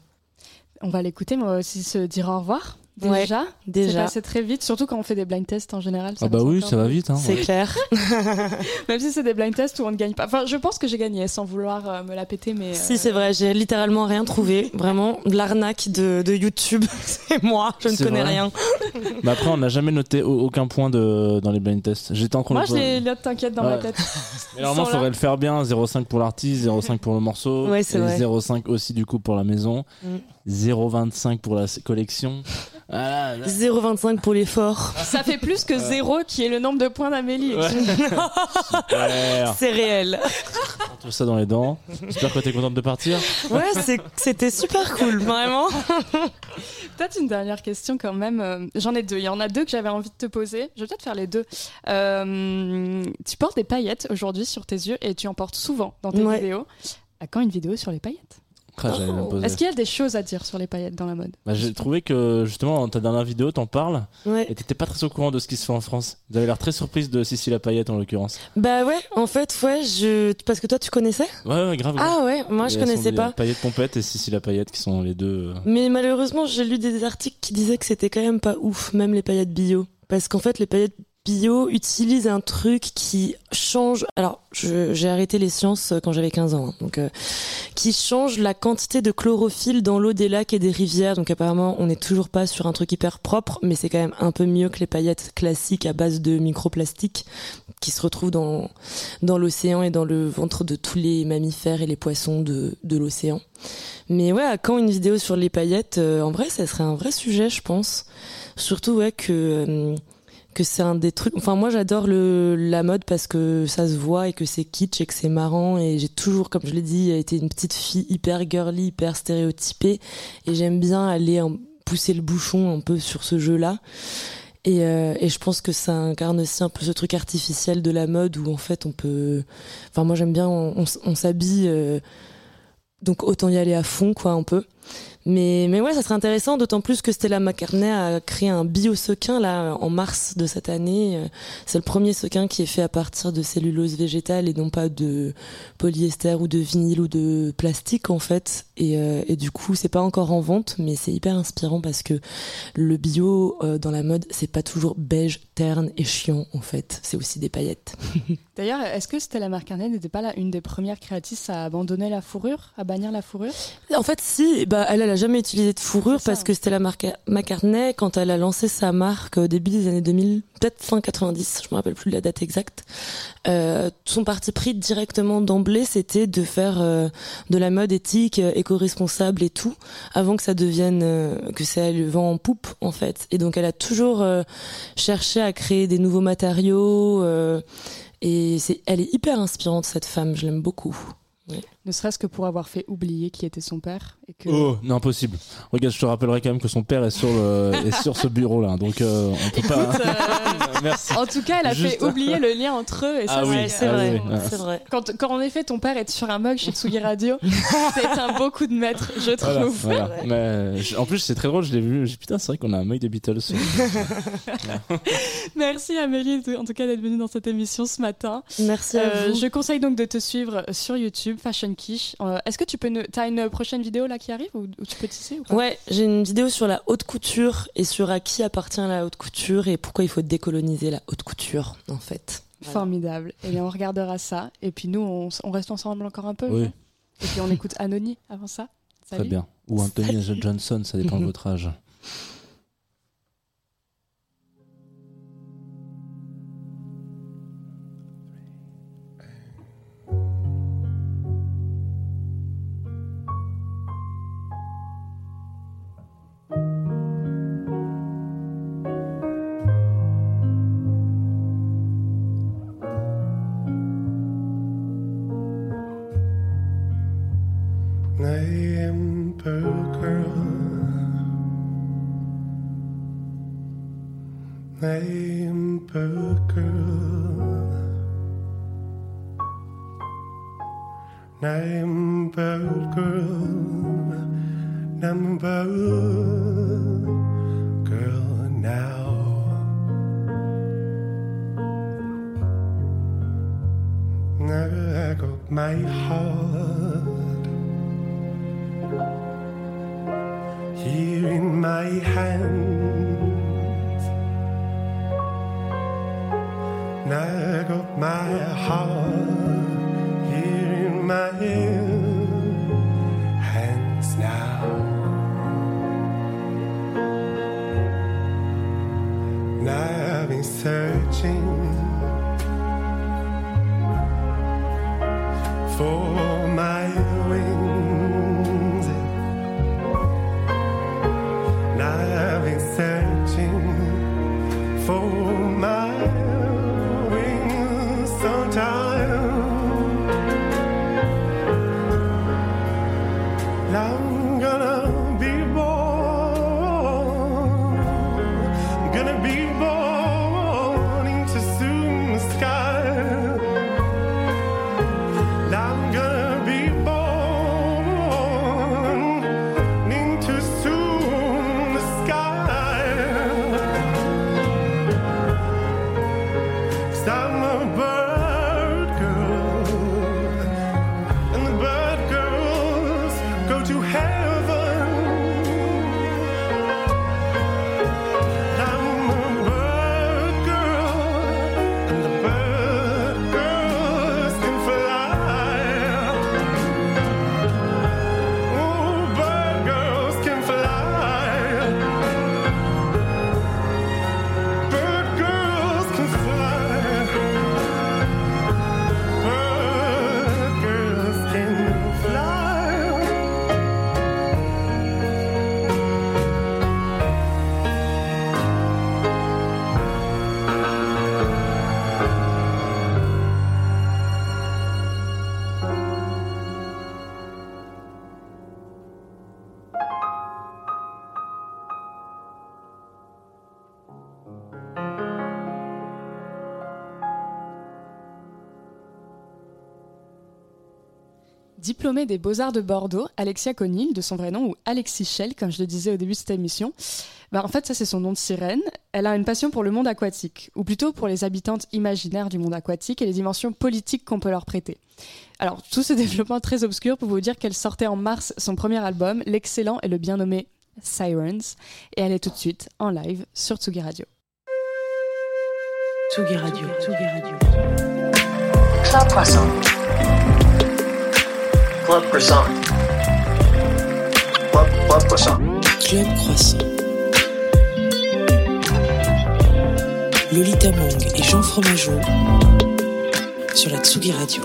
On va l'écouter, moi aussi, se dire au revoir. Ouais, Déjà, c'est Déjà, passé très vite, surtout quand on fait des blind tests en général. Ah bah oui, ça va vite. Hein, c'est ouais. clair. Même si c'est des blind tests où on ne gagne pas. Enfin, je pense que j'ai gagné sans vouloir euh, me la péter, mais. Si euh, c'est vrai, j'ai littéralement rien trouvé. Vraiment, de l'arnaque de, de YouTube, c'est moi. Je ne C'est connais vrai. rien. Mais après, on n'a jamais noté au- aucun point de, dans les blind tests. J'étais en Moi, je les note, t'inquiète, dans ma tête. Mais normalement, il faudrait le faire bien. 0,5 pour l'artiste, 0,5 pour le morceau. Ouais, c'est et vrai. 0,5 aussi du coup pour la maison. Mm. 0,25 pour la collection. Voilà, là. 0,25 pour l'effort. Ça fait plus que zéro qui est le nombre de points d'Amélie. Ouais. C'est réel. Tout ça dans les dents. J'espère que t'es contente de partir. Ouais, c'était super cool, vraiment. Peut-être une dernière question quand même. Euh, J'en ai deux. Il y en a deux que j'avais envie de te poser. Je vais peut-être faire les deux. Euh, tu portes des paillettes aujourd'hui sur tes yeux et tu en portes souvent dans tes Ouais. vidéos. À quand une vidéo sur les paillettes? Ah, poser. Est-ce qu'il y a des choses à dire sur les paillettes dans la mode Bah, J'ai trouvé que justement dans ta dernière vidéo, t'en parles Ouais. et t'étais pas très au courant de ce qui se fait en France. Vous avez l'air très surprise de Cécile Payette en l'occurrence. Bah ouais, en fait, ouais, je... parce que toi, tu connaissais? Ouais, ouais, grave. Ah ouais, moi, je Et elles connaissais pas. Payette Pompette et Cécile Payette qui sont les deux. euh, Mais malheureusement, j'ai lu des articles qui disaient que c'était quand même pas ouf, même les paillettes bio. Parce qu'en fait, les paillettes bio utilisent un truc qui change. Alors, j'ai arrêté les sciences euh, quand j'avais 15 ans, hein, donc euh, qui change la quantité de chlorophylle dans l'eau des lacs et des rivières. Donc apparemment, on n'est toujours pas sur un truc hyper propre, mais c'est quand même un peu mieux que les paillettes classiques à base de microplastique qui se retrouvent dans dans l'océan et dans le ventre de tous les mammifères et les poissons de de l'océan. Mais ouais, quand une vidéo sur les paillettes euh, En vrai, ça serait un vrai sujet, je pense. Surtout ouais que euh, que c'est un des trucs. Enfin, moi, j'adore le la mode parce que ça se voit et que c'est kitsch et que c'est marrant. Et j'ai toujours, comme je l'ai dit, été une petite fille hyper girly, hyper stéréotypée. Et j'aime bien aller pousser le bouchon un peu sur ce jeu-là. Et, euh, et je pense que ça incarne aussi un peu ce truc artificiel de la mode où en fait on peut. Enfin, moi j'aime bien, on s'habille. euh, donc autant y aller à fond, quoi, un peu. Mais, mais ouais, ça serait intéressant, d'autant plus que Stella McCartney a créé un bio-sequin, là, en mars de cette année. Euh, C'est le premier sequin qui est fait à partir de cellulose végétale et non pas de polyester ou de vinyle ou de plastique, en fait. Et, euh, et du coup, c'est pas encore en vente, mais c'est hyper inspirant parce que le bio, euh, dans la mode, c'est pas toujours beige, terne et chiant, en fait. C'est aussi des paillettes. D'ailleurs, est-ce que Stella McCartney n'était pas là une des premières créatrices à abandonner la fourrure, à bannir la fourrure? En fait, si, Bah, elle, elle a jamais utilisé de fourrure parce que Stella Marca- McCartney, quand elle a lancé sa marque au début des années 2000, peut-être fin 90, je me rappelle plus de la date exacte, euh, son parti pris directement d'emblée, c'était de faire de la mode éthique, euh, éco-responsable et tout, avant que ça devienne, euh, que ça le vent en poupe, en fait. Et donc, elle a toujours euh, cherché à créer des nouveaux matériaux, euh, et c'est, elle est hyper inspirante, cette femme, je l'aime beaucoup. Ne serait-ce que pour avoir fait oublier qui était son père. Et que... Oh, non, impossible. Regarde, je te rappellerai quand même que son père est sur, le, est sur ce bureau-là. Donc, euh, on peut pas. Euh, Merci. En tout cas, elle a Juste- fait oublier le lien entre eux. Et ça, Ah oui, c'est- c'est ah vrai, oui, c'est vrai. Quand, quand en effet ton père est sur un mug chez Tsugi Radio, c'est un beau coup de maître, je trouve. voilà. Mais, je- en plus, c'est très drôle, je l'ai vu. Putain, c'est vrai qu'on a un mec des Beatles. Merci Amélie, en tout cas, d'être venue dans cette émission ce matin. Merci à Euh, vous. je conseille donc de te suivre sur YouTube, Fashion Quiche. Euh, Est-ce que tu peux. Ne... T'as une prochaine vidéo là qui arrive ou, ou tu peux tisser ou pas? Ouais, j'ai une vidéo sur la haute couture et sur à qui appartient la haute couture et pourquoi il faut décoloniser la haute couture, en fait. Voilà. Formidable. Et bien, on regardera ça. Et puis nous, on, reste ensemble encore un peu. Oui. Et puis on écoute Anony avant ça. Très Salut. bien. Ou Anthony Johnson, ça dépend de votre âge. ember girl, ember girl, ember girl, number girl now. I got my heart here in my hands. Now I got my heart here in my hands now. Now I've been searching for time. Diplômée des Beaux-Arts de Bordeaux, Alexia Conil, de son vrai nom, ou Alexis Schell, comme je le disais au début de cette émission, bah, en fait, ça c'est son nom de sirène. Elle a une passion pour le monde aquatique, ou plutôt pour les habitantes imaginaires du monde aquatique et les dimensions politiques qu'on peut leur prêter. Alors, tout ce développement très obscur pour vous dire qu'elle sortait en mars son premier album, l'excellent et le bien nommé Sirens, et elle est tout de suite en live sur Tsugi Radio. Tsugi Radio, Tsugi Radio. Club Croissant. Club Croissant. Club, Club Croissant. Club Croissant. Lolita Mang et Jean Fromageau sur la Tsugi Radio.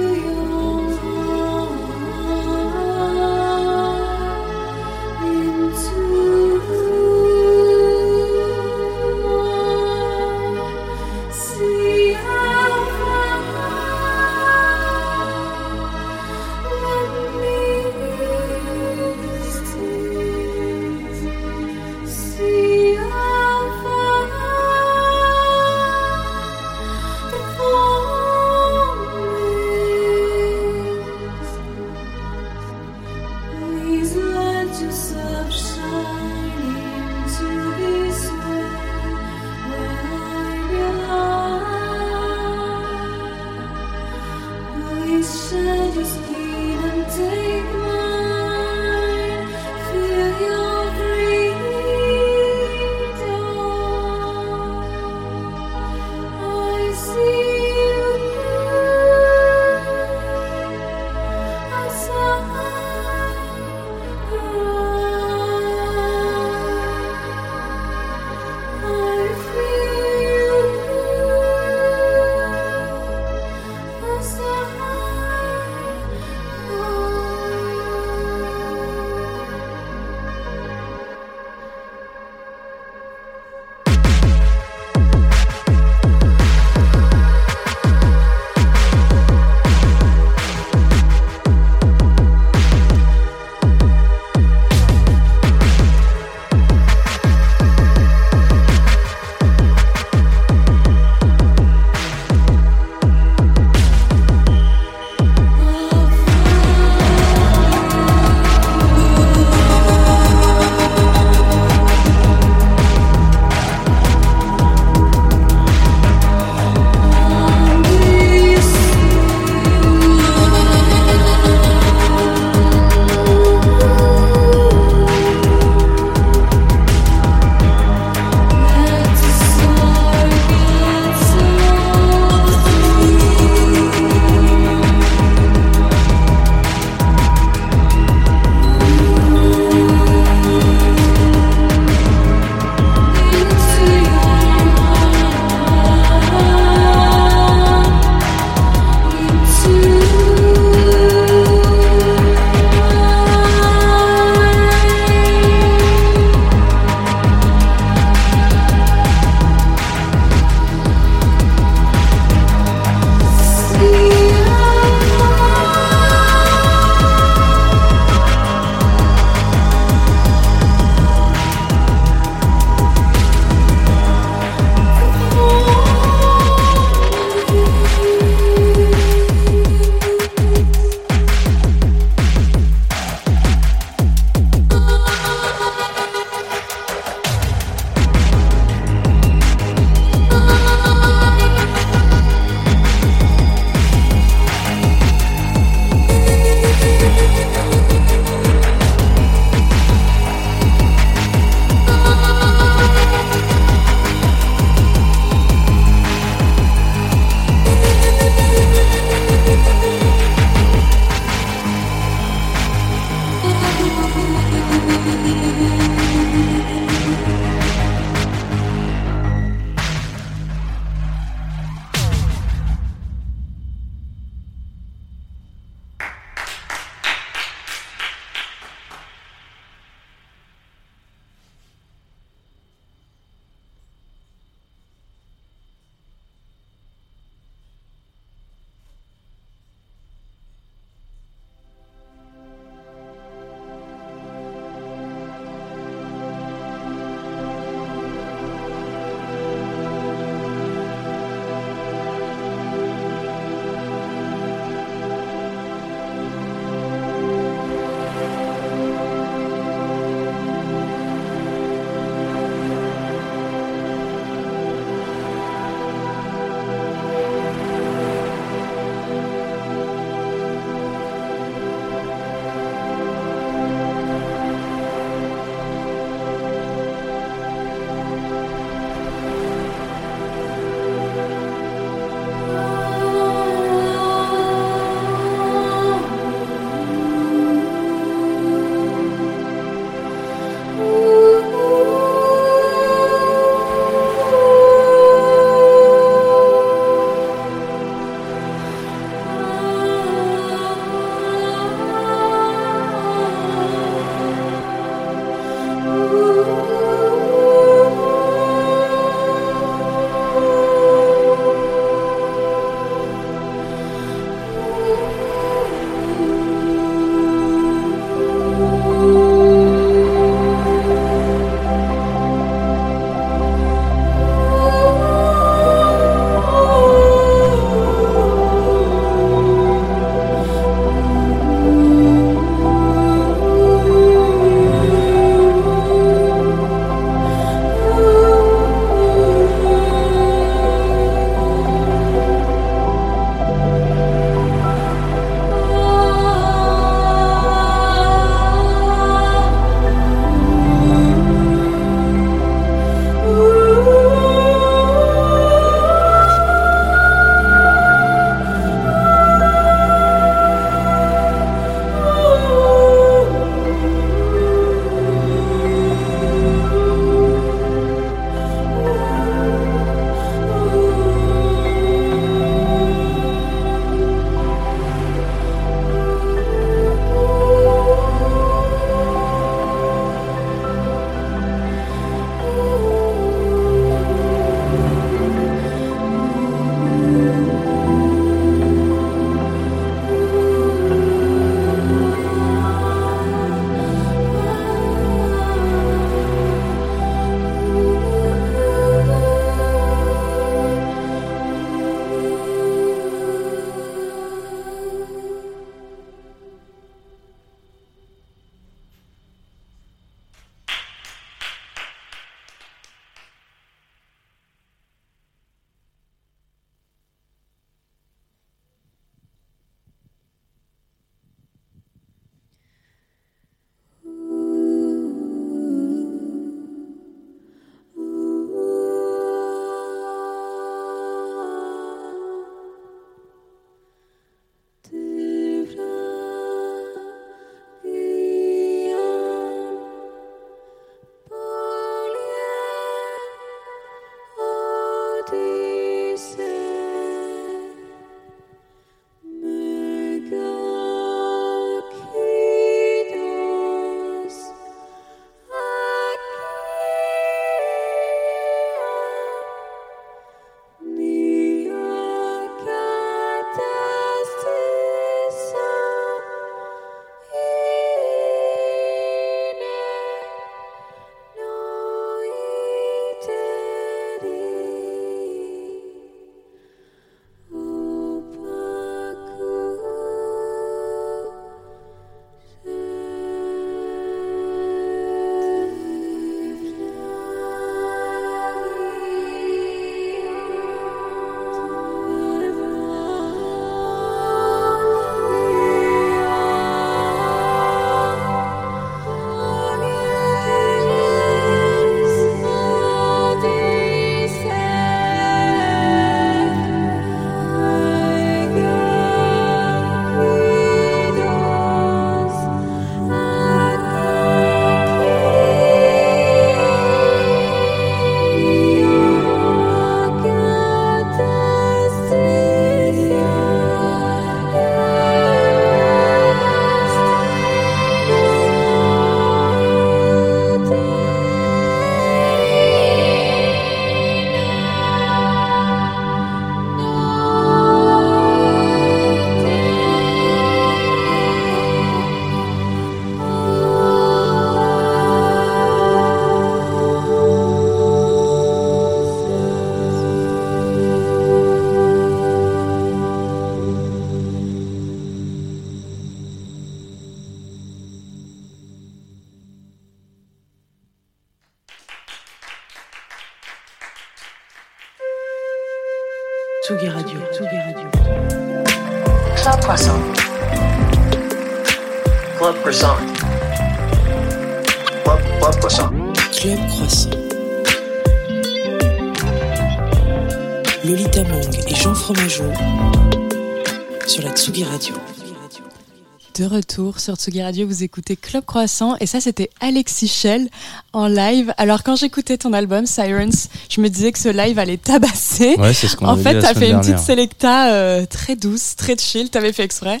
Retour sur Tsugi Radio, vous écoutez Club Croissant et ça c'était Alexis Shell en live. Alors quand j'écoutais ton album Sirens, je me disais que ce live allait tabasser. Ouais, c'est ce qu'on En fait, t'as fait une petite selecta euh, très douce, très chill. T'avais fait exprès?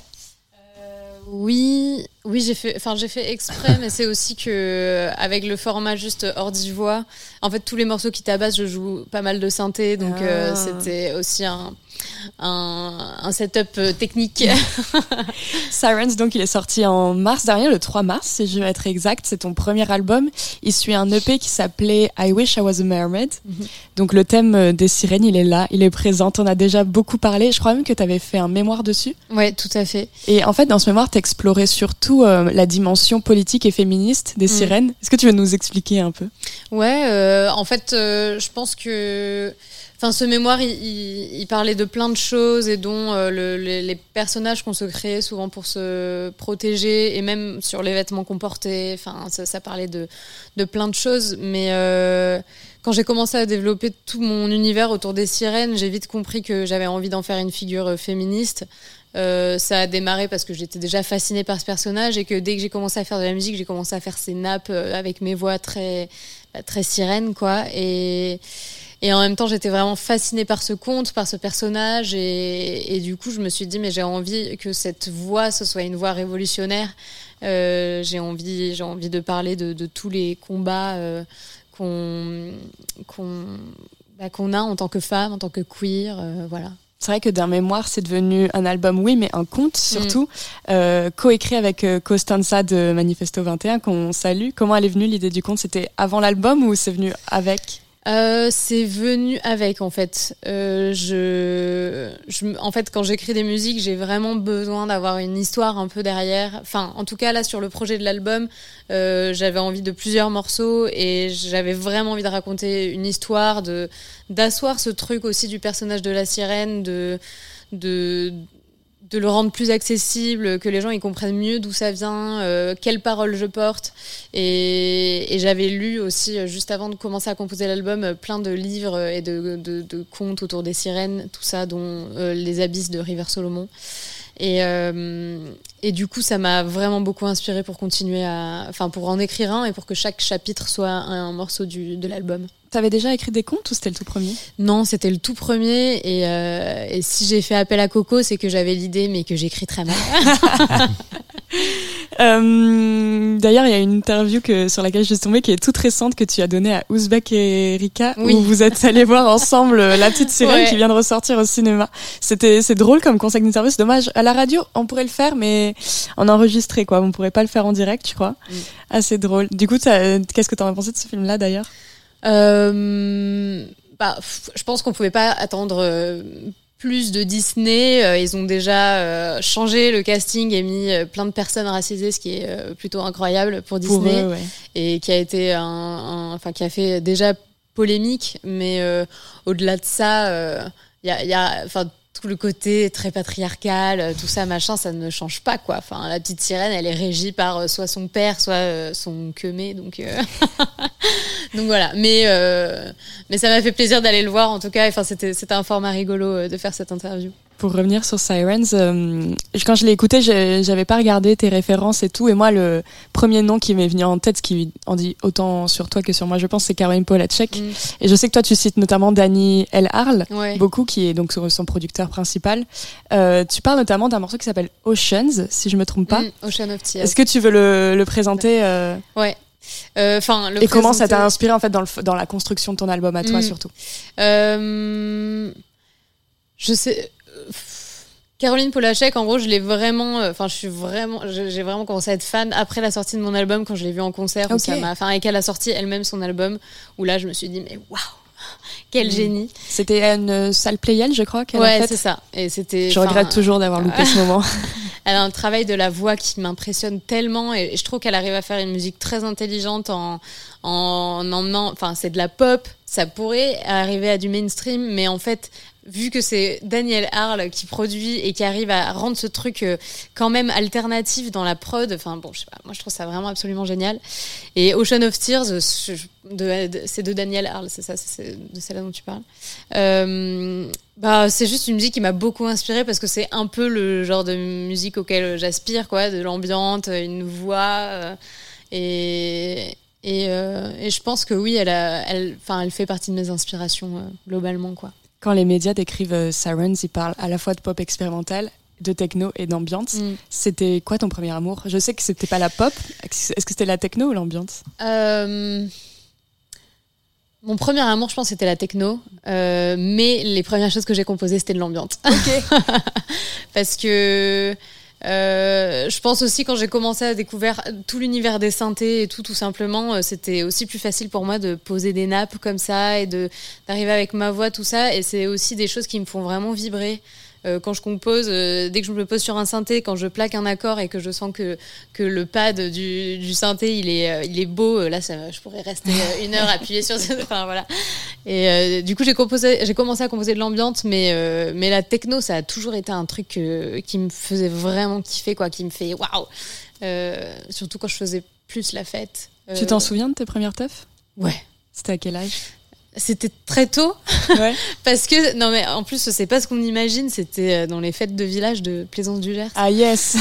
Oui, oui, j'ai fait, enfin j'ai fait exprès, mais c'est aussi que avec le format juste hors voix, en fait tous les morceaux qui tabassent, je joue pas mal de synthé, donc euh, Ah. c'était aussi un, un, un setup euh, technique. Sirens, donc il est sorti en mars dernier, le 3 mars, si je veux être exact. C'est ton premier album. Il suit un EP qui s'appelait I Wish I Was a Mermaid. Mhm. Donc le thème euh, des sirènes, il est là, il est présent. On a déjà beaucoup parlé. Je crois même que tu avais fait un mémoire dessus. ouais, tout à fait. Et en fait, dans ce mémoire, tu explorais surtout euh, la dimension politique et féministe des Mm. sirènes. Est-ce que tu veux nous expliquer un peu? Ouais, euh, en fait, euh, je pense que. Enfin, ce mémoire, il, il- il parlait de plein de choses et dont le- les, les personnages qu'on se créait souvent pour se protéger et même sur les vêtements qu'on portait. Enfin, ça, parlait de, de plein de choses. Mais euh, quand j'ai commencé à développer tout mon univers autour des sirènes, j'ai vite compris que j'avais envie d'en faire une figure euh, féministe. Euh, ça a démarré parce que j'étais déjà fascinée par ce personnage et que dès que j'ai commencé à faire de la musique, j'ai commencé à faire ces nappes avec mes voix très, bah, très sirènes, quoi. Et en même temps, j'étais vraiment fascinée par ce conte, par ce personnage. Et, et du coup, je me suis dit, mais j'ai envie que cette voix, ce soit une voix révolutionnaire. Euh, j'ai envie, j'ai envie de parler de, de tous les combats euh, qu'on qu'on bah, qu'on a en tant que femme, en tant que queer, euh, voilà. C'est vrai que d'un mémoire, c'est devenu un album, oui, mais un conte surtout, euh, coécrit avec euh, Costanza de Manifesto 21, qu'on salue. Comment elle est venue l'idée du conte? C'était avant l'album ou c'est venu avec? Euh, c'est venu avec en fait. Euh, je, en fait, quand j'écris des musiques, j'ai vraiment besoin d'avoir une histoire un peu derrière. Enfin, en tout cas là sur le projet de l'album, euh, j'avais envie de plusieurs morceaux et j'avais vraiment envie de raconter une histoire, de d'asseoir ce truc aussi du personnage de la sirène, de de de le rendre plus accessible, que les gens ils comprennent mieux d'où ça vient, euh, quelles paroles je porte. Et, j'avais lu aussi, euh, juste avant de commencer à composer l'album, euh, plein de livres et de, de- de contes autour des sirènes, tout ça, dont euh, Les Abysses de River Solomon. Et, euh, et du coup, ça m'a vraiment beaucoup inspiré pour continuer à. Enfin, pour en écrire un et pour que chaque chapitre soit un, morceau du, de l'album. T'avais déjà écrit des contes ou c'était le tout premier? Non, c'était le tout premier. Et, euh, et si j'ai fait appel à Coco, c'est que j'avais l'idée, mais que j'écris très mal. Euh, D'ailleurs, il y a une interview que, sur laquelle je suis tombée qui est toute récente que tu as donnée à Ouzbek et Rika, Oui. où vous êtes allés voir ensemble euh, la petite sirène Ouais. qui vient de ressortir au cinéma. C'était c'est drôle comme concept d'interview. C'est dommage. À la radio, on pourrait le faire, mais en enregistré, quoi. On pourrait pas le faire en direct, je crois. Mm. Assez drôle. Du coup, t'as- qu'est-ce que t'en as pensé de ce film-là, d'ailleurs? Euh, bah, je pense qu'on pouvait pas attendre euh, plus de Disney. Euh, ils ont déjà euh, changé le casting et mis euh, plein de personnes racisées, ce qui est euh, plutôt incroyable pour Pour Disney eux, ouais. et qui a été un, un- enfin qui a fait déjà polémique. Mais euh, au-delà de ça, euh, il y a, y a, enfin tout le côté très patriarcal, euh, tout ça, machin, ça ne change pas, quoi. Enfin, la petite sirène, elle est régie par euh, soit son père, soit euh, son quemé, donc... euh, donc voilà. Mais, euh, mais ça m'a fait plaisir d'aller le voir, en tout cas. Enfin, c'était un format rigolo de faire cette interview. Pour revenir sur Sirens, euh, quand je l'ai écouté, j'avais pas regardé tes références et tout. Et moi, le premier nom qui m'est venu en tête, ce qui en dit autant sur toi que sur moi, je pense, c'est Caroline Polacek. Mm. Et je sais que toi, tu cites notamment Danny L. Ouais. beaucoup, qui est donc son producteur principal. Euh, tu parles notamment d'un morceau qui s'appelle Oceans, si je me trompe pas. Mm, Ocean of Tears. Est-ce que tu veux le, le présenter euh, Ouais. Euh, Enfin, le et comment ça t'a inspiré en fait dans, le, f- dans la construction de ton album à toi Mm. surtout? Je sais. Euh, Caroline Polachek, en gros, je l'ai vraiment. euh, Enfin, je suis vraiment. J'ai vraiment commencé à être fan après la sortie de mon album, quand je l'ai vu en concert. Enfin, et qu'elle a sorti elle-même son album, où là, je me suis dit, mais waouh, quel Mm. génie. C'était à une salle Playel, je crois, qu'elle Ouais, c'est ça. Et c'était. Je regrette toujours d'avoir loupé ce moment. Elle a un travail de la voix qui m'impressionne tellement et je trouve qu'elle arrive à faire une musique très intelligente en en emmenant. Enfin, c'est de la pop, ça pourrait arriver à du mainstream, mais en fait, vu que c'est Daniel Harle qui produit et qui arrive à rendre ce truc euh, quand même alternatif dans la prod, enfin bon, je sais pas, moi je trouve ça vraiment absolument génial. Et Ocean of Tears, euh, c'est de Daniel Harle, c'est ça, c'est de celle-là dont tu parles. Euh, bah, c'est juste une musique qui m'a beaucoup inspirée parce que c'est un peu le genre de musique auquel j'aspire, quoi, de l'ambiante, une voix. et, et, je pense que oui, elle, a, elle, elle fait partie de mes inspirations globalement, quoi. Quand les médias décrivent euh, Sirens, ils parlent à la fois de pop expérimental, de techno et d'ambiance. Mm. C'était quoi ton premier amour? Je sais que c'était pas la pop. Est-ce que c'était la techno ou l'ambiance? Euh, Mon premier amour, je pense, c'était la techno. Euh, mais les premières choses que j'ai composées, c'était de l'ambiance. Ok. Parce que euh, je pense aussi quand j'ai commencé à découvrir tout l'univers des synthés et tout, tout simplement, euh, c'était aussi plus facile pour moi de poser des nappes comme ça et d'arriver avec ma voix, tout ça. Et c'est aussi des choses qui me font vraiment vibrer. Euh, quand je compose, euh, dès que je me pose sur un synthé, quand je plaque un accord et que je sens que, que le pad du, du synthé il est, euh, il est beau, là ça, je pourrais rester une heure appuyée sur ce. Enfin voilà. Et euh, du coup, j'ai commencé à composer de l'ambiance, mais euh, mais la techno, ça a toujours été un truc euh, qui me faisait vraiment kiffer, quoi, qui me fait waouh. Surtout quand je faisais plus la fête. Tu t'en souviens de tes premières teufs? Ouais. C'était à quel âge? C'était très tôt. Ouais. Parce que, non mais en plus, c'est pas ce qu'on imagine, c'était euh, dans les fêtes de village de Plaisance du Gers. Ah yes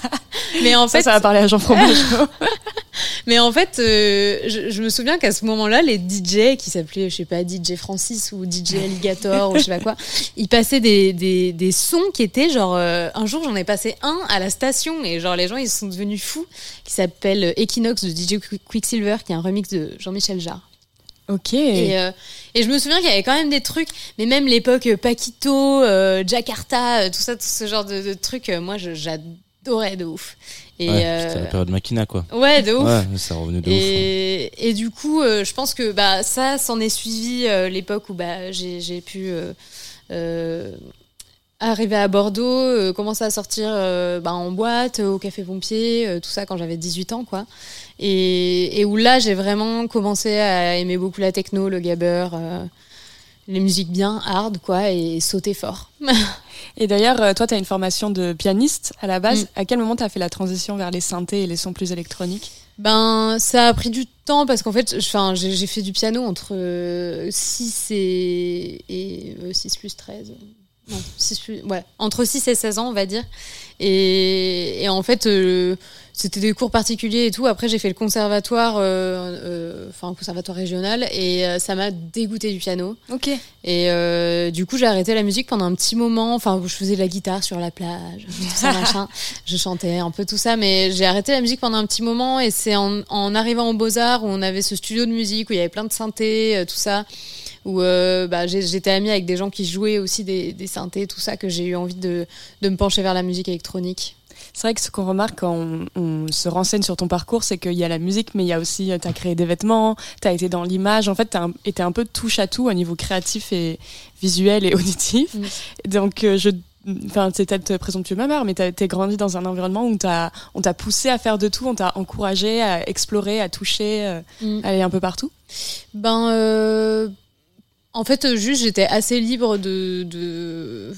Mais en Ça, fait, ça va parler à Jean Fromageau. mais en fait euh, je, je me souviens qu'à ce moment-là, les DJ qui s'appelaient, je sais pas, DJ Francis ou DJ Alligator ou je sais pas quoi, ils passaient des, des, des sons qui étaient genre. euh, un jour, j'en ai passé un à la station et genre les gens ils sont devenus fous, qui s'appelle Equinox de DJ Quicksilver, qui est un remix de Jean-Michel Jarre. Ok. Et, euh, et je me souviens qu'il y avait quand même des trucs, mais même l'époque euh, Paquito, euh, Jakarta, tout ça, tout ce genre de, de trucs, euh, moi j'adorais de ouf. Et Ouais, euh, C'était la période Makina, quoi. ouais, de ouf. Ouais, ça revenait de ouf. hein. Et, et du coup, euh, je pense que bah, ça, s'en est suivi euh, l'époque où bah, j'ai j'ai pu euh, euh, arriver à Bordeaux, euh, commencer à sortir euh, bah, en boîte, au Café Pompier, euh, tout ça quand j'avais 18 ans. quoi. Et, et où là, j'ai vraiment commencé à aimer beaucoup la techno, le gabber, euh, les musiques bien hard, quoi, et sauter fort. Et d'ailleurs, euh, toi, tu as une formation de pianiste à la base. Mm. À quel moment tu as fait la transition vers les synthés et les sons plus électroniques? Ben, ça a pris du temps parce qu'en fait, j'ai fait du piano entre euh, 6 et, et euh, 6 plus 13. Non, 6 plus, ouais, entre 6 et 16 ans, on va dire. Et, et en fait, euh, c'était des cours particuliers et tout. Après, j'ai fait le conservatoire, euh, euh, enfin, un conservatoire régional, et euh, ça m'a dégoûté du piano. Ok. Et euh, du coup, j'ai arrêté la musique pendant un petit moment. Enfin, je faisais de la guitare sur la plage, tout ça, machin. Je chantais un peu tout ça, mais j'ai arrêté la musique pendant un petit moment. Et c'est en, en arrivant au Beaux-Arts où on avait ce studio de musique, où il y avait plein de synthés, euh, tout ça, où euh, bah, j'étais amie avec des gens qui jouaient aussi des, des synthés, tout ça, que j'ai eu envie de, de me pencher vers la musique électronique. C'est vrai que ce qu'on remarque quand on, on se renseigne sur ton parcours, c'est qu'il y a la musique, mais il y a aussi, tu as créé des vêtements, tu as été dans l'image. En fait, tu as été un peu touche à tout au niveau créatif et visuel et auditif. Donc, euh, je. Enfin, c'est peut-être présomptueux ma mère, mais tu as grandi dans un environnement où t'as- on t'a poussé à faire de tout, on t'a encouragé à explorer, à toucher, euh, Mm. à aller un peu partout. Ben, euh, en fait, euh, juste, j'étais assez libre de. de...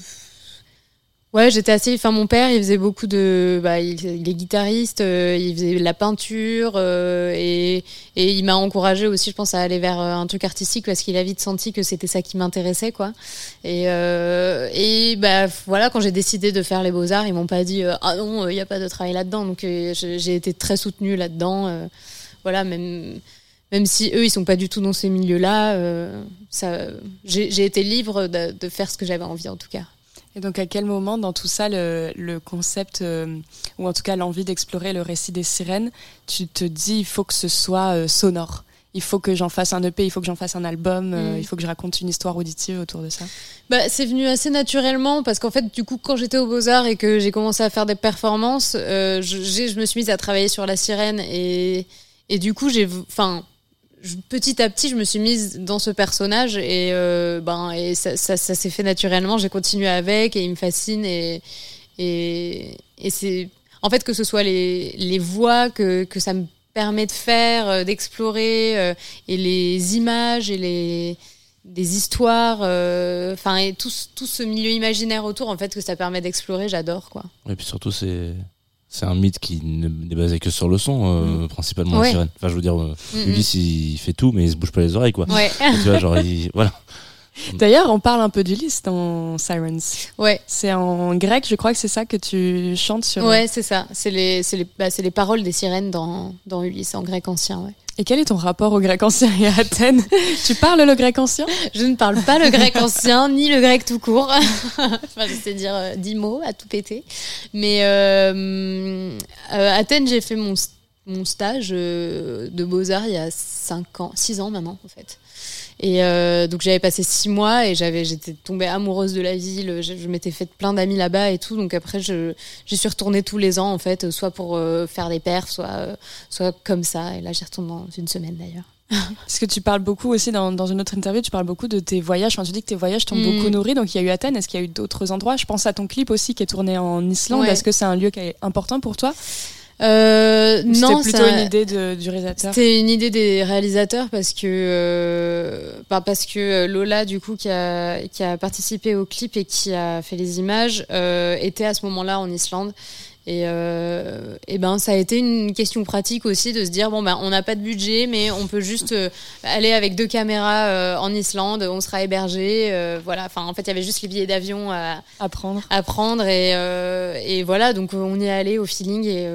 Ouais, j'étais assez. Enfin, mon père, il faisait beaucoup de. Bah, il, est guitariste, euh, il faisait de la peinture euh, et, et il m'a encouragé aussi, je pense, à aller vers euh, un truc artistique parce qu'il a vite senti que c'était ça qui m'intéressait, quoi. Et, euh, et bah, voilà, quand j'ai décidé de faire les beaux-arts, ils m'ont pas dit Ah non, il n'y a pas de travail là-dedans. Donc, j'ai été très soutenue là-dedans. voilà, même même si eux ils sont pas du tout dans ces milieux-là, euh, ça, j'ai été libre de, de faire ce que j'avais envie en tout cas. Et donc, à quel moment dans tout ça, le, le concept, euh, ou en tout cas l'envie d'explorer le récit des sirènes, tu te dis il faut que ce soit euh, sonore il faut que j'en fasse un EP, il faut que j'en fasse un album, euh, Mm. il faut que je raconte une histoire auditive autour de ça. Bah, c'est venu assez naturellement parce qu'en fait, du coup, quand j'étais aux Beaux-Arts et que j'ai commencé à faire des performances, je, je me suis mise à travailler sur la sirène et, et du coup, j'ai, enfin, petit à petit, je me suis mise dans ce personnage et, euh, ben, et ça, ça, s'est fait naturellement. J'ai continué avec et il me fascine et, et, c'est, en fait, que ce soit les, les voix, que, que ça me permet de faire, euh, d'explorer, euh, et les images et les des histoires, enfin et tout, tout ce milieu imaginaire autour en fait que ça permet d'explorer, j'adore quoi. Et puis surtout, c'est. C'est un mythe qui ne- n'est basé que sur le son, euh, principalement Mm. Ouais. la sirène. Enfin, je veux dire, euh, Mm. Ulysse, il fait tout, mais il se bouge pas les oreilles, quoi. Ouais. tu vois, genre, il- voilà. D'ailleurs, on parle un peu d'Ulysse dans Sirens. Ouais. C'est en grec, je crois que c'est ça que tu chantes sur. Ouais, c'est ça. C'est les, c'est les, bah, c'est les paroles des sirènes dans, dans Ulysse en grec ancien. Ouais. Et quel est ton rapport au grec ancien et à Athènes? Tu parles le grec ancien? Je ne parle pas le grec ancien ni le grec tout court. enfin, je sais dire euh, dix mots à tout péter. Mais euh, à Athènes, j'ai fait mon, mon stage euh, de beaux-arts il y a 5 ans, 6 ans maintenant en fait. Et euh, donc j'avais passé six mois et j'avais, j'étais tombée amoureuse de la ville. Je, je m'étais fait plein d'amis là-bas et tout. Donc après, je, j'y suis retournée tous les ans en fait, soit pour euh, faire des perfs, soit, euh, soit comme ça. Et là, j'y retourne dans une semaine d'ailleurs. Parce que tu parles beaucoup aussi dans, dans une autre interview, tu parles beaucoup de tes voyages. Enfin, tu dis que tes voyages t'ont Mm. beaucoup nourri. Donc il y a eu Athènes. Est-ce qu'il y a eu d'autres endroits? Je pense à ton clip aussi qui est tourné en Islande. Ouais. Est-ce que c'est un lieu qui est important pour toi? Euh, non, C'était plutôt ça- une idée de- du réalisateur. C'était une idée des réalisateurs parce que euh, bah, parce que Lola du coup qui a qui a participé au clip et qui a fait les images euh, était à ce moment-là en Islande. Et, euh, et ben ça a été une question pratique aussi de se dire bon ben on n'a pas de budget mais on peut juste euh, aller avec deux caméras euh, en Islande on sera hébergé voilà. Enfin en fait il y avait juste les billets d'avion à, à prendre. à prendre et, et voilà. Donc on y est allé au feeling et,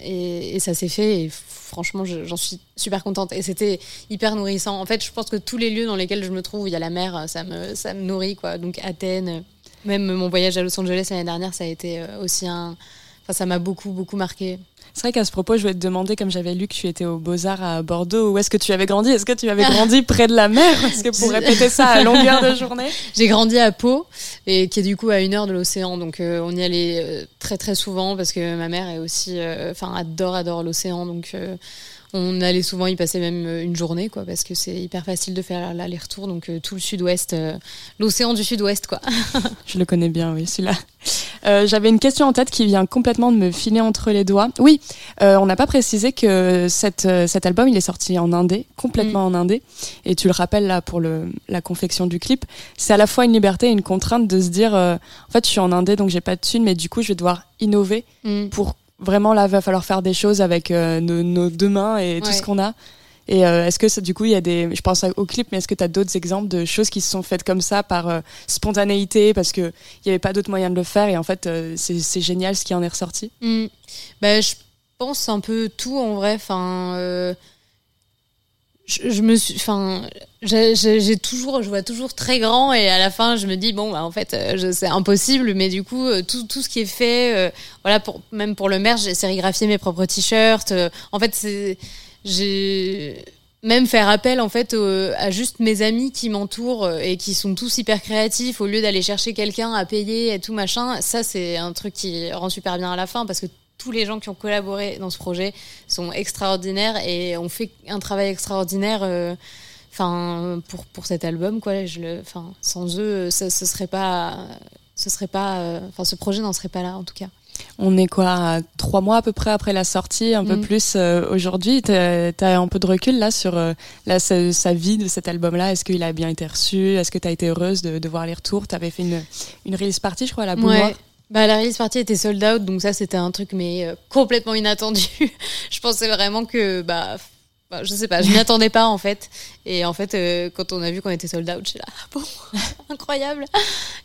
et, et ça s'est fait. Et franchement je- j'en suis super contente. Et c'était hyper nourrissant. En fait je pense que tous les lieux dans lesquels je me trouve il y a la mer ça me ça me nourrit quoi. Donc Athènes même mon voyage à Los Angeles l'année dernière ça a été aussi un enfin ça m'a beaucoup beaucoup marqué. C'est vrai qu'à ce propos, je voulais te demander, comme j'avais lu que tu étais au Beaux-Arts à Bordeaux, où est-ce que tu avais grandi? Est-ce que tu avais grandi près de la mer? Parce que pour répéter ça à longueur de journée. J'ai grandi à Pau, et qui est du coup à une heure de l'océan, donc euh, on y allait euh, très très souvent parce que ma mère est aussi, euh, adore adore l'océan, donc on allait souvent y passer même euh, une journée, quoi, parce que c'est hyper facile de faire l'aller-retour, donc euh, tout le sud-ouest, euh, l'océan du sud-ouest, quoi. Je le connais bien, oui, celui-là. Euh, J'avais une question en tête qui vient complètement de me filer entre les doigts. Oui, euh, on n'a pas précisé que cette, cet album, il est sorti en indé, complètement en indé. Et tu le rappelles là pour le, la confection du clip. C'est à la fois une liberté et une contrainte de se dire, euh, en fait, je suis en indé, donc j'ai pas de thunes, mais du coup, je vais devoir innover Mm. pour vraiment là, va falloir faire des choses avec euh, nos, nos deux mains et tout Ouais. ce qu'on a. Et euh, est-ce que ça, du coup, il y a des. Je pense au clip, mais est-ce que tu as d'autres exemples de choses qui se sont faites comme ça par euh, spontanéité? Parce qu'il n'y avait pas d'autre moyen de le faire et en fait, euh, c'est génial ce qui en est ressorti Mm. Bah, je pense un peu tout en vrai. Enfin, euh, je, me suis, enfin, j'ai toujours, je vois toujours très grand et à la fin, je me dis bon, bah, en fait, euh, c'est impossible. Mais du coup, euh, tout, ce qui est fait, euh, voilà, même pour le merch, j'ai sérigraphié mes propres t-shirts. en fait, c'est, j'ai même faire appel en fait à juste mes amis qui m'entourent et qui sont tous hyper créatifs au lieu d'aller chercher quelqu'un à payer et tout machin ça c'est un truc qui rend super bien à la fin parce que tous les gens qui ont collaboré dans ce projet sont extraordinaires et ont fait un travail extraordinaire euh, enfin pour pour cet album quoi je le enfin sans eux ça ce serait pas ce serait pas euh, enfin ce projet n'en serait pas là en tout cas On est quoi, trois mois à peu près après la sortie, un peu Mm. plus euh, aujourd'hui. Tu as un peu de recul là sur euh, là, sa, sa vie de cet album-là? Est-ce qu'il a bien été reçu? Est-ce que tu as été heureuse de, de voir les retours? Tu avais fait une, une release party, je crois, à la. Ouais. Bah, la release party était sold out, donc ça c'était un truc mais euh, complètement inattendu. je pensais vraiment que bah, bah, je sais pas, je m'y attendais pas en fait. Et en fait, euh, quand on a vu qu'on était sold out, j'étais là, ah bon, incroyable.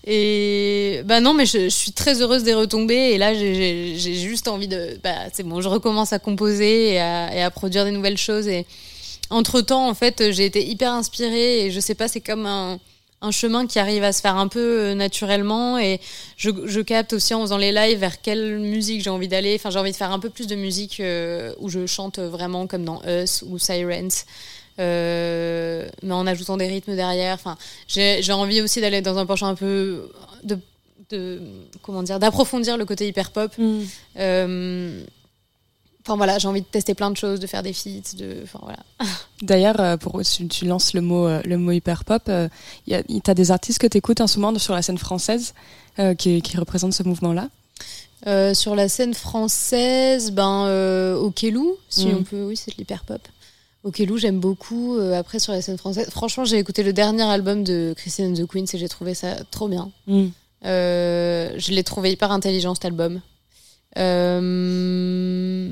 Et bah non, mais je, suis très heureuse des retombées. Et là, j'ai juste envie de, bah c'est bon, je recommence à composer et à, et à produire des nouvelles choses. Et entre temps, en fait, j'ai été hyper inspirée et je sais pas, c'est comme un un chemin qui arrive à se faire un peu euh, naturellement et je, je capte aussi en faisant les lives vers quelle musique j'ai envie d'aller. Enfin, j'ai envie de faire un peu plus de musique euh, où je chante vraiment comme dans Us ou Sirens, euh, mais en ajoutant des rythmes derrière. Enfin, j'ai j'ai envie aussi d'aller dans un penchant un peu de, de comment dire, d'approfondir le côté hyper pop. Mm. Euh, Enfin voilà, j'ai envie de tester plein de choses, de faire des feats, de, enfin voilà. D'ailleurs, euh, pour tu, tu lances le mot euh, le mot hyper pop, euh, a- y- t'as des artistes que t'écoutes en ce moment sur la scène française euh, qui, qui représentent ce mouvement-là? Euh, sur la scène française, ben euh, Okelou, si Mm. on peut, oui, c'est de l'hyper pop. Okelou, j'aime beaucoup. Euh, après, sur la scène française, franchement, j'ai écouté le dernier album de Christine and the Queens et j'ai trouvé ça trop bien. Mm. Euh, je l'ai trouvé hyper intelligent cet album. Euh,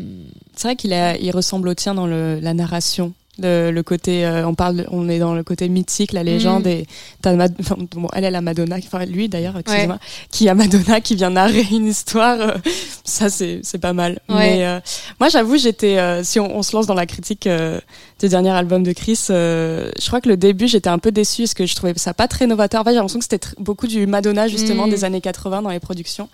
C'est vrai qu'il il ressemble au tien dans le, la narration. Le, le côté, euh, on parle, on est dans le côté mythique, la légende, Mm. et t'as enfin, bon, elle est la Madonna, enfin lui d'ailleurs, excusez-moi, qui a Madonna qui vient narrer une histoire. euh, ça c'est c'est pas mal. Ouais. Mais euh, moi j'avoue, j'étais, euh, si on, on se lance dans la critique euh, du dernier album de Chris, euh, je crois que le début j'étais un peu déçue parce que je trouvais ça pas très novateur. En fait, j'ai l'impression que c'était beaucoup du Madonna justement Mm. des années 80 dans les productions.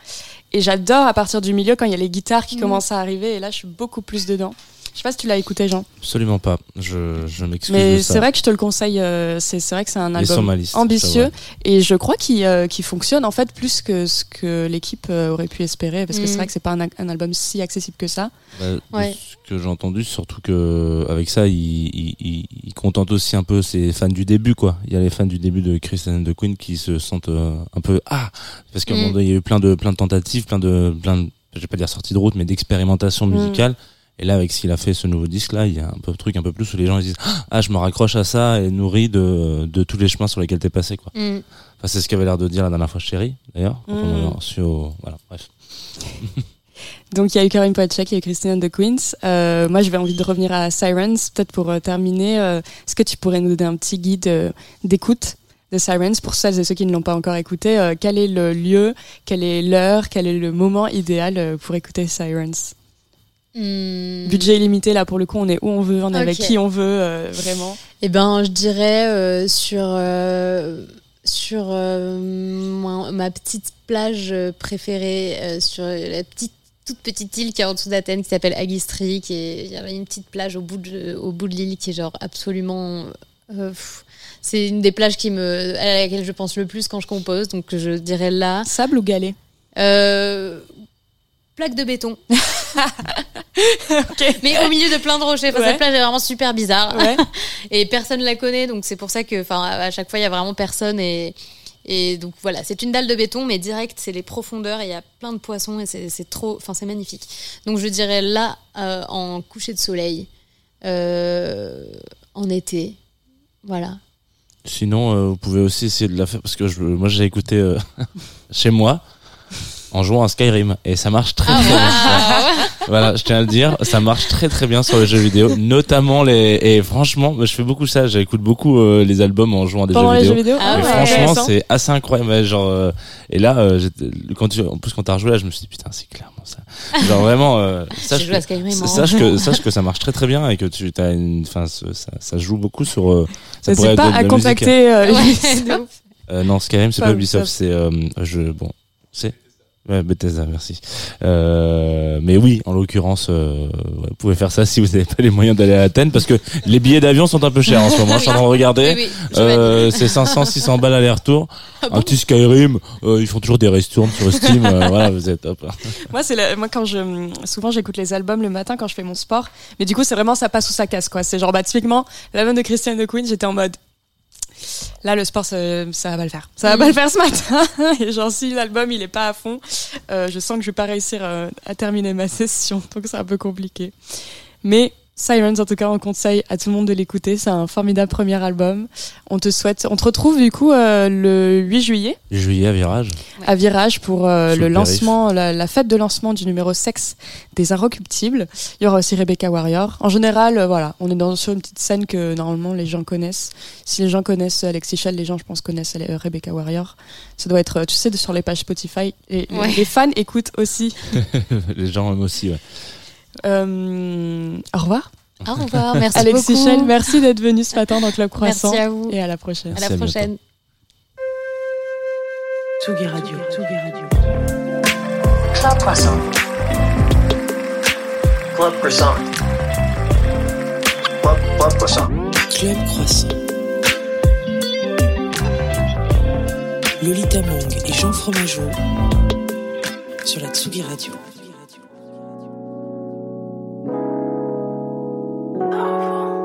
Et j'adore à partir du milieu quand il y a les guitares qui Mm. commencent à arriver. Et là, je suis beaucoup plus dedans. Je sais pas si tu l'as écouté, Jean. Absolument pas. Je, je m'excuse. Mais de c'est vrai que je te le conseille. euh, c'est c'est vrai que c'est un album liste, ambitieux et je crois qu'il euh, qu'il fonctionne en fait plus que ce que l'équipe euh, aurait pu espérer parce que Mm. c'est vrai que c'est pas un, un album si accessible que ça. Bah, de Ouais. ce que j'ai entendu, surtout que avec ça, il, il, il- il contente aussi un peu ses fans du début, quoi. Il y a les fans du début de Christian and the Queen qui se sentent euh, un peu ah, parce qu'à un Mm. moment donné, il y a eu plein de plein de tentatives, plein de plein, de, je vais pas dire sortie de route, mais d'expérimentation Mm. musicale. Et là, avec ce qu'il a fait, ce nouveau disque là, il y a un peu de truc un peu plus où les gens ils disent ah, je me raccroche à ça et nourri de de tous les chemins sur lesquels t'es passé, quoi. mm. Enfin, c'est ce qu'avait l'air de dire la dernière fois Chéri, d'ailleurs, on Mm. au voilà, bref. Donc il y a eu Karim Poetchek, il y a eu Christine and the Queens. Euh, moi, j'avais envie de revenir à Sirens, peut-être pour euh, terminer. euh, Est-ce que tu pourrais nous donner un petit guide d'écoute de Sirens pour celles et ceux qui ne l'ont pas encore écouté Quel est le lieu, quelle est l'heure, quel est le moment idéal pour écouter Sirens? Mm. Budget illimité, là pour le coup, on est où on veut, on est avec qui on veut, euh, vraiment. Eh ben, je dirais euh, sur euh, sur ma petite plage préférée, sur la petite toute petite île qui est en dessous d'Athènes qui s'appelle Agistri, qui est il y a une petite plage au bout de au bout de l'île qui est genre absolument c'est une des plages qui me à laquelle je pense le plus quand je compose, donc je dirais là. Sable ou galet? Plaque de béton. Mais au milieu de plein de rochers. Enfin, Ouais. Cette plage est vraiment super bizarre. Ouais. et personne la connaît, donc c'est pour ça que, enfin, à chaque fois, il y a vraiment personne. Et, et donc voilà, c'est une dalle de béton, mais direct, c'est les profondeurs. et Il y a plein de poissons et c'est c'est trop, enfin, c'est magnifique. Donc je dirais là, euh, en coucher de soleil, euh, en été. Voilà. Sinon, euh, vous pouvez aussi essayer de la faire parce que je, moi j'ai écouté euh, chez moi en jouant à Skyrim et ça marche très Ah, très bien. Voilà, je tiens à le dire, ça marche très très bien sur les jeux vidéo, notamment les et franchement, je fais beaucoup ça, j'écoute beaucoup euh, les albums en jouant à des Pendant jeux les vidéo. jeux vidéo Ah Et ouais. franchement, c'est assez incroyable. Genre, euh, et là, euh, j'étais- quand tu, en plus quand t'as rejoué là, je me suis dit putain, c'est clairement ça. Genre vraiment, euh, sache, que, Skyrim. hein. sache que sache que ça marche très très bien et que tu as une, enfin, ça, ça joue beaucoup sur. euh, ça pourrait pas à contacter euh, Ouais. Euh, non, Skyrim, c'est Pas Ubisoft, Ubisoft. c'est euh, je bon, c'est ouais, Bethesda, merci. Euh, mais oui, en l'occurrence, euh, vous pouvez faire ça si vous n'avez pas les moyens d'aller à Athènes, parce que les billets d'avion sont un peu chers en ce moment. Je suis en train de regarder. Oui, oui, je Euh, c'est 500, 600 balles aller-retour. Ah un petit Skyrim, euh, ils font toujours des restournes sur Steam. euh, voilà, vous êtes top. Moi, c'est la- moi quand je souvent j'écoute les albums le matin quand je fais mon sport, mais du coup c'est vraiment ça passe ou ça casse quoi. C'est genre bah typiquement l'album de Christian de Queen, j'étais en mode là le sport ça, ça va pas le faire, ça va Mm. pas le faire ce matin. Et genre si l'album il est pas à fond, euh, je sens que je vais pas réussir euh, à terminer ma session, donc c'est un peu compliqué. Mais Sirens, en tout cas, on conseille à tout le monde de l'écouter. C'est un formidable premier album. On te souhaite, on te retrouve du coup euh, le 8 juillet Juillet à Virage. à Virage pour euh, le le lancement, la, la fête de lancement du numéro sexe des Inrecuptibles. Il y aura aussi Rebecca Warrior. En général, euh, voilà, on est dans, sur une petite scène que normalement les gens connaissent. Si les gens connaissent Alexis Shell, les gens, je pense, connaissent euh, Rebecca Warrior. Ça doit être, tu sais, sur les pages Spotify. Et Ouais. les fans écoutent aussi. les gens aiment aussi. Ouais. Euh, au revoir. Au revoir, merci Alexis beaucoup. Shell, merci d'être venu ce matin dans Club Croissant. Merci à vous. Et à la prochaine. À Merci, la à prochaine. Tsugi Radio. Tsugi Radio. Club Croissant. Club Croissant. Club, Club Croissant. Club Croissant. Lolita Mong et Jean Fromageau sur la Tsugi Radio. De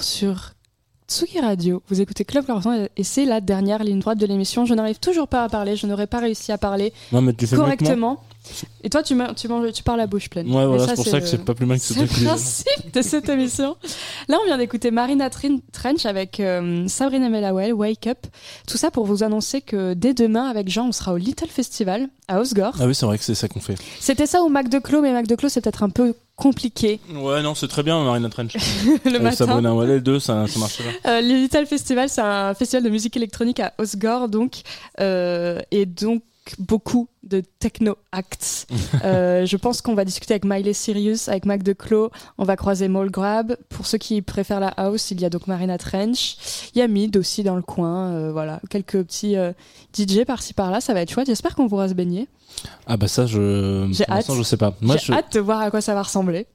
retour sur Tsugi Radio. Vous écoutez Club Croissant et c'est la dernière ligne droite de l'émission. Je n'arrive toujours pas à parler. Je n'aurais pas réussi à parler Non, mais correctement. Et toi, tu, me- tu, manges- tu parles la bouche pleine. Ouais, voilà, c'est pour ça que c'est pas plus mal que c'est c'était le principe de cette émission. Là, on vient d'écouter Marina Trench avec euh, Sabrina Melawell, Wake Up. Tout ça pour vous annoncer que dès demain, avec Jean, on sera au Little Festival à Osgore. Ah oui, c'est vrai que c'est ça qu'on fait. C'était ça au Mac de Clos, mais Mac de Clos, c'est peut-être un peu compliqué Ouais, non, c'est très bien, Marina Trench. le Avec matin. Sabrina Wallet, deux, ça, ça marche bien. Euh, le Little Festival, c'est un festival de musique électronique à Osgore, donc, euh, et donc beaucoup de techno acts. Euh, je pense qu'on va discuter avec Miley Cyrus, avec Mac Declos, on va croiser Mole Grab. Pour ceux qui préfèrent la house, il y a donc Marina Trench, il y a Mid aussi dans le coin, euh, voilà, quelques petits euh, DJ par-ci par-là, ça va être chouette. J'espère qu'on pourra se baigner. Ah bah ça, je. J'ai hâte. je sais pas. Moi, J'ai je... hâte de voir à quoi ça va ressembler.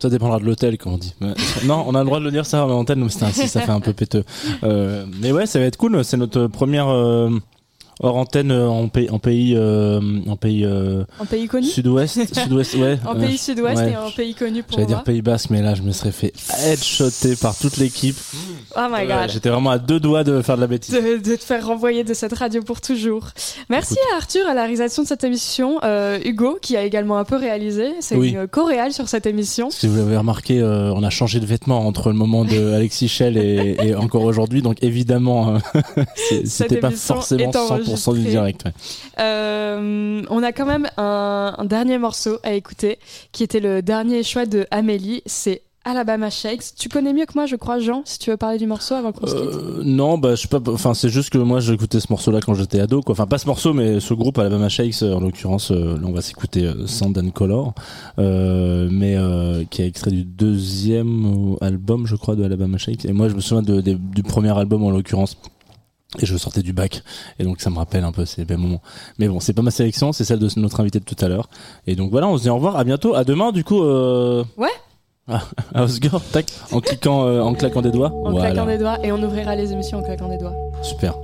Ça dépendra de l'hôtel, comme on dit. Non, on a le droit de le dire ça en antenne, mais c'est ainsi, ça fait un peu péteux. Mais ouais, ça va être cool. C'est notre première hors antenne euh, en pays, en pays, euh, en pays euh, En pays connu sud-ouest, sud-ouest, ouais. En pays sud-ouest ouais. et en pays connu pour J'allais dire Pays Basque, mais là, je me serais fait headshotter par toute l'équipe. Oh my god. J'étais vraiment à deux doigts de faire de la bêtise. de, de te faire renvoyer de cette radio pour toujours. Merci à Arthur à la réalisation de cette émission. Euh, Hugo, qui a également un peu réalisé. C'est Oui. une co-réal sur cette émission. Si vous l'avez remarqué, euh, on a changé de vêtements entre le moment de Alexis Schell et, et encore aujourd'hui, donc évidemment, euh, c'était pas forcément est 100% du enregistrée. direct. ouais. Euh, on a quand même un, un dernier morceau à écouter, qui était le dernier choix de Amélie. C'est Alabama Shakes. Tu connais mieux que moi, je crois, Jean, si tu veux parler du morceau avant qu'on se quitte. Euh, non, bah je sais pas. Enfin, c'est juste que moi j'écoutais ce morceau-là quand j'étais ado, quoi. Enfin, pas ce morceau, mais ce groupe Alabama Shakes, euh, en l'occurrence, euh, là on va s'écouter Sand and Color, euh, mais qui est extrait du deuxième album, je crois, de Alabama Shakes. Et moi, je me souviens de, du premier album en l'occurrence. Et je sortais du bac, et donc ça me rappelle un peu ces bons moments. Mais bon, c'est pas ma sélection, c'est celle de notre invité de tout à l'heure. Et donc voilà, on se dit au revoir, à bientôt, à demain, du coup. Euh... Ouais. Ah, à Osgore, tac, en cliquant, euh, en claquant des doigts. En Voilà. claquant des doigts, et on ouvrira les émissions en claquant des doigts. Super.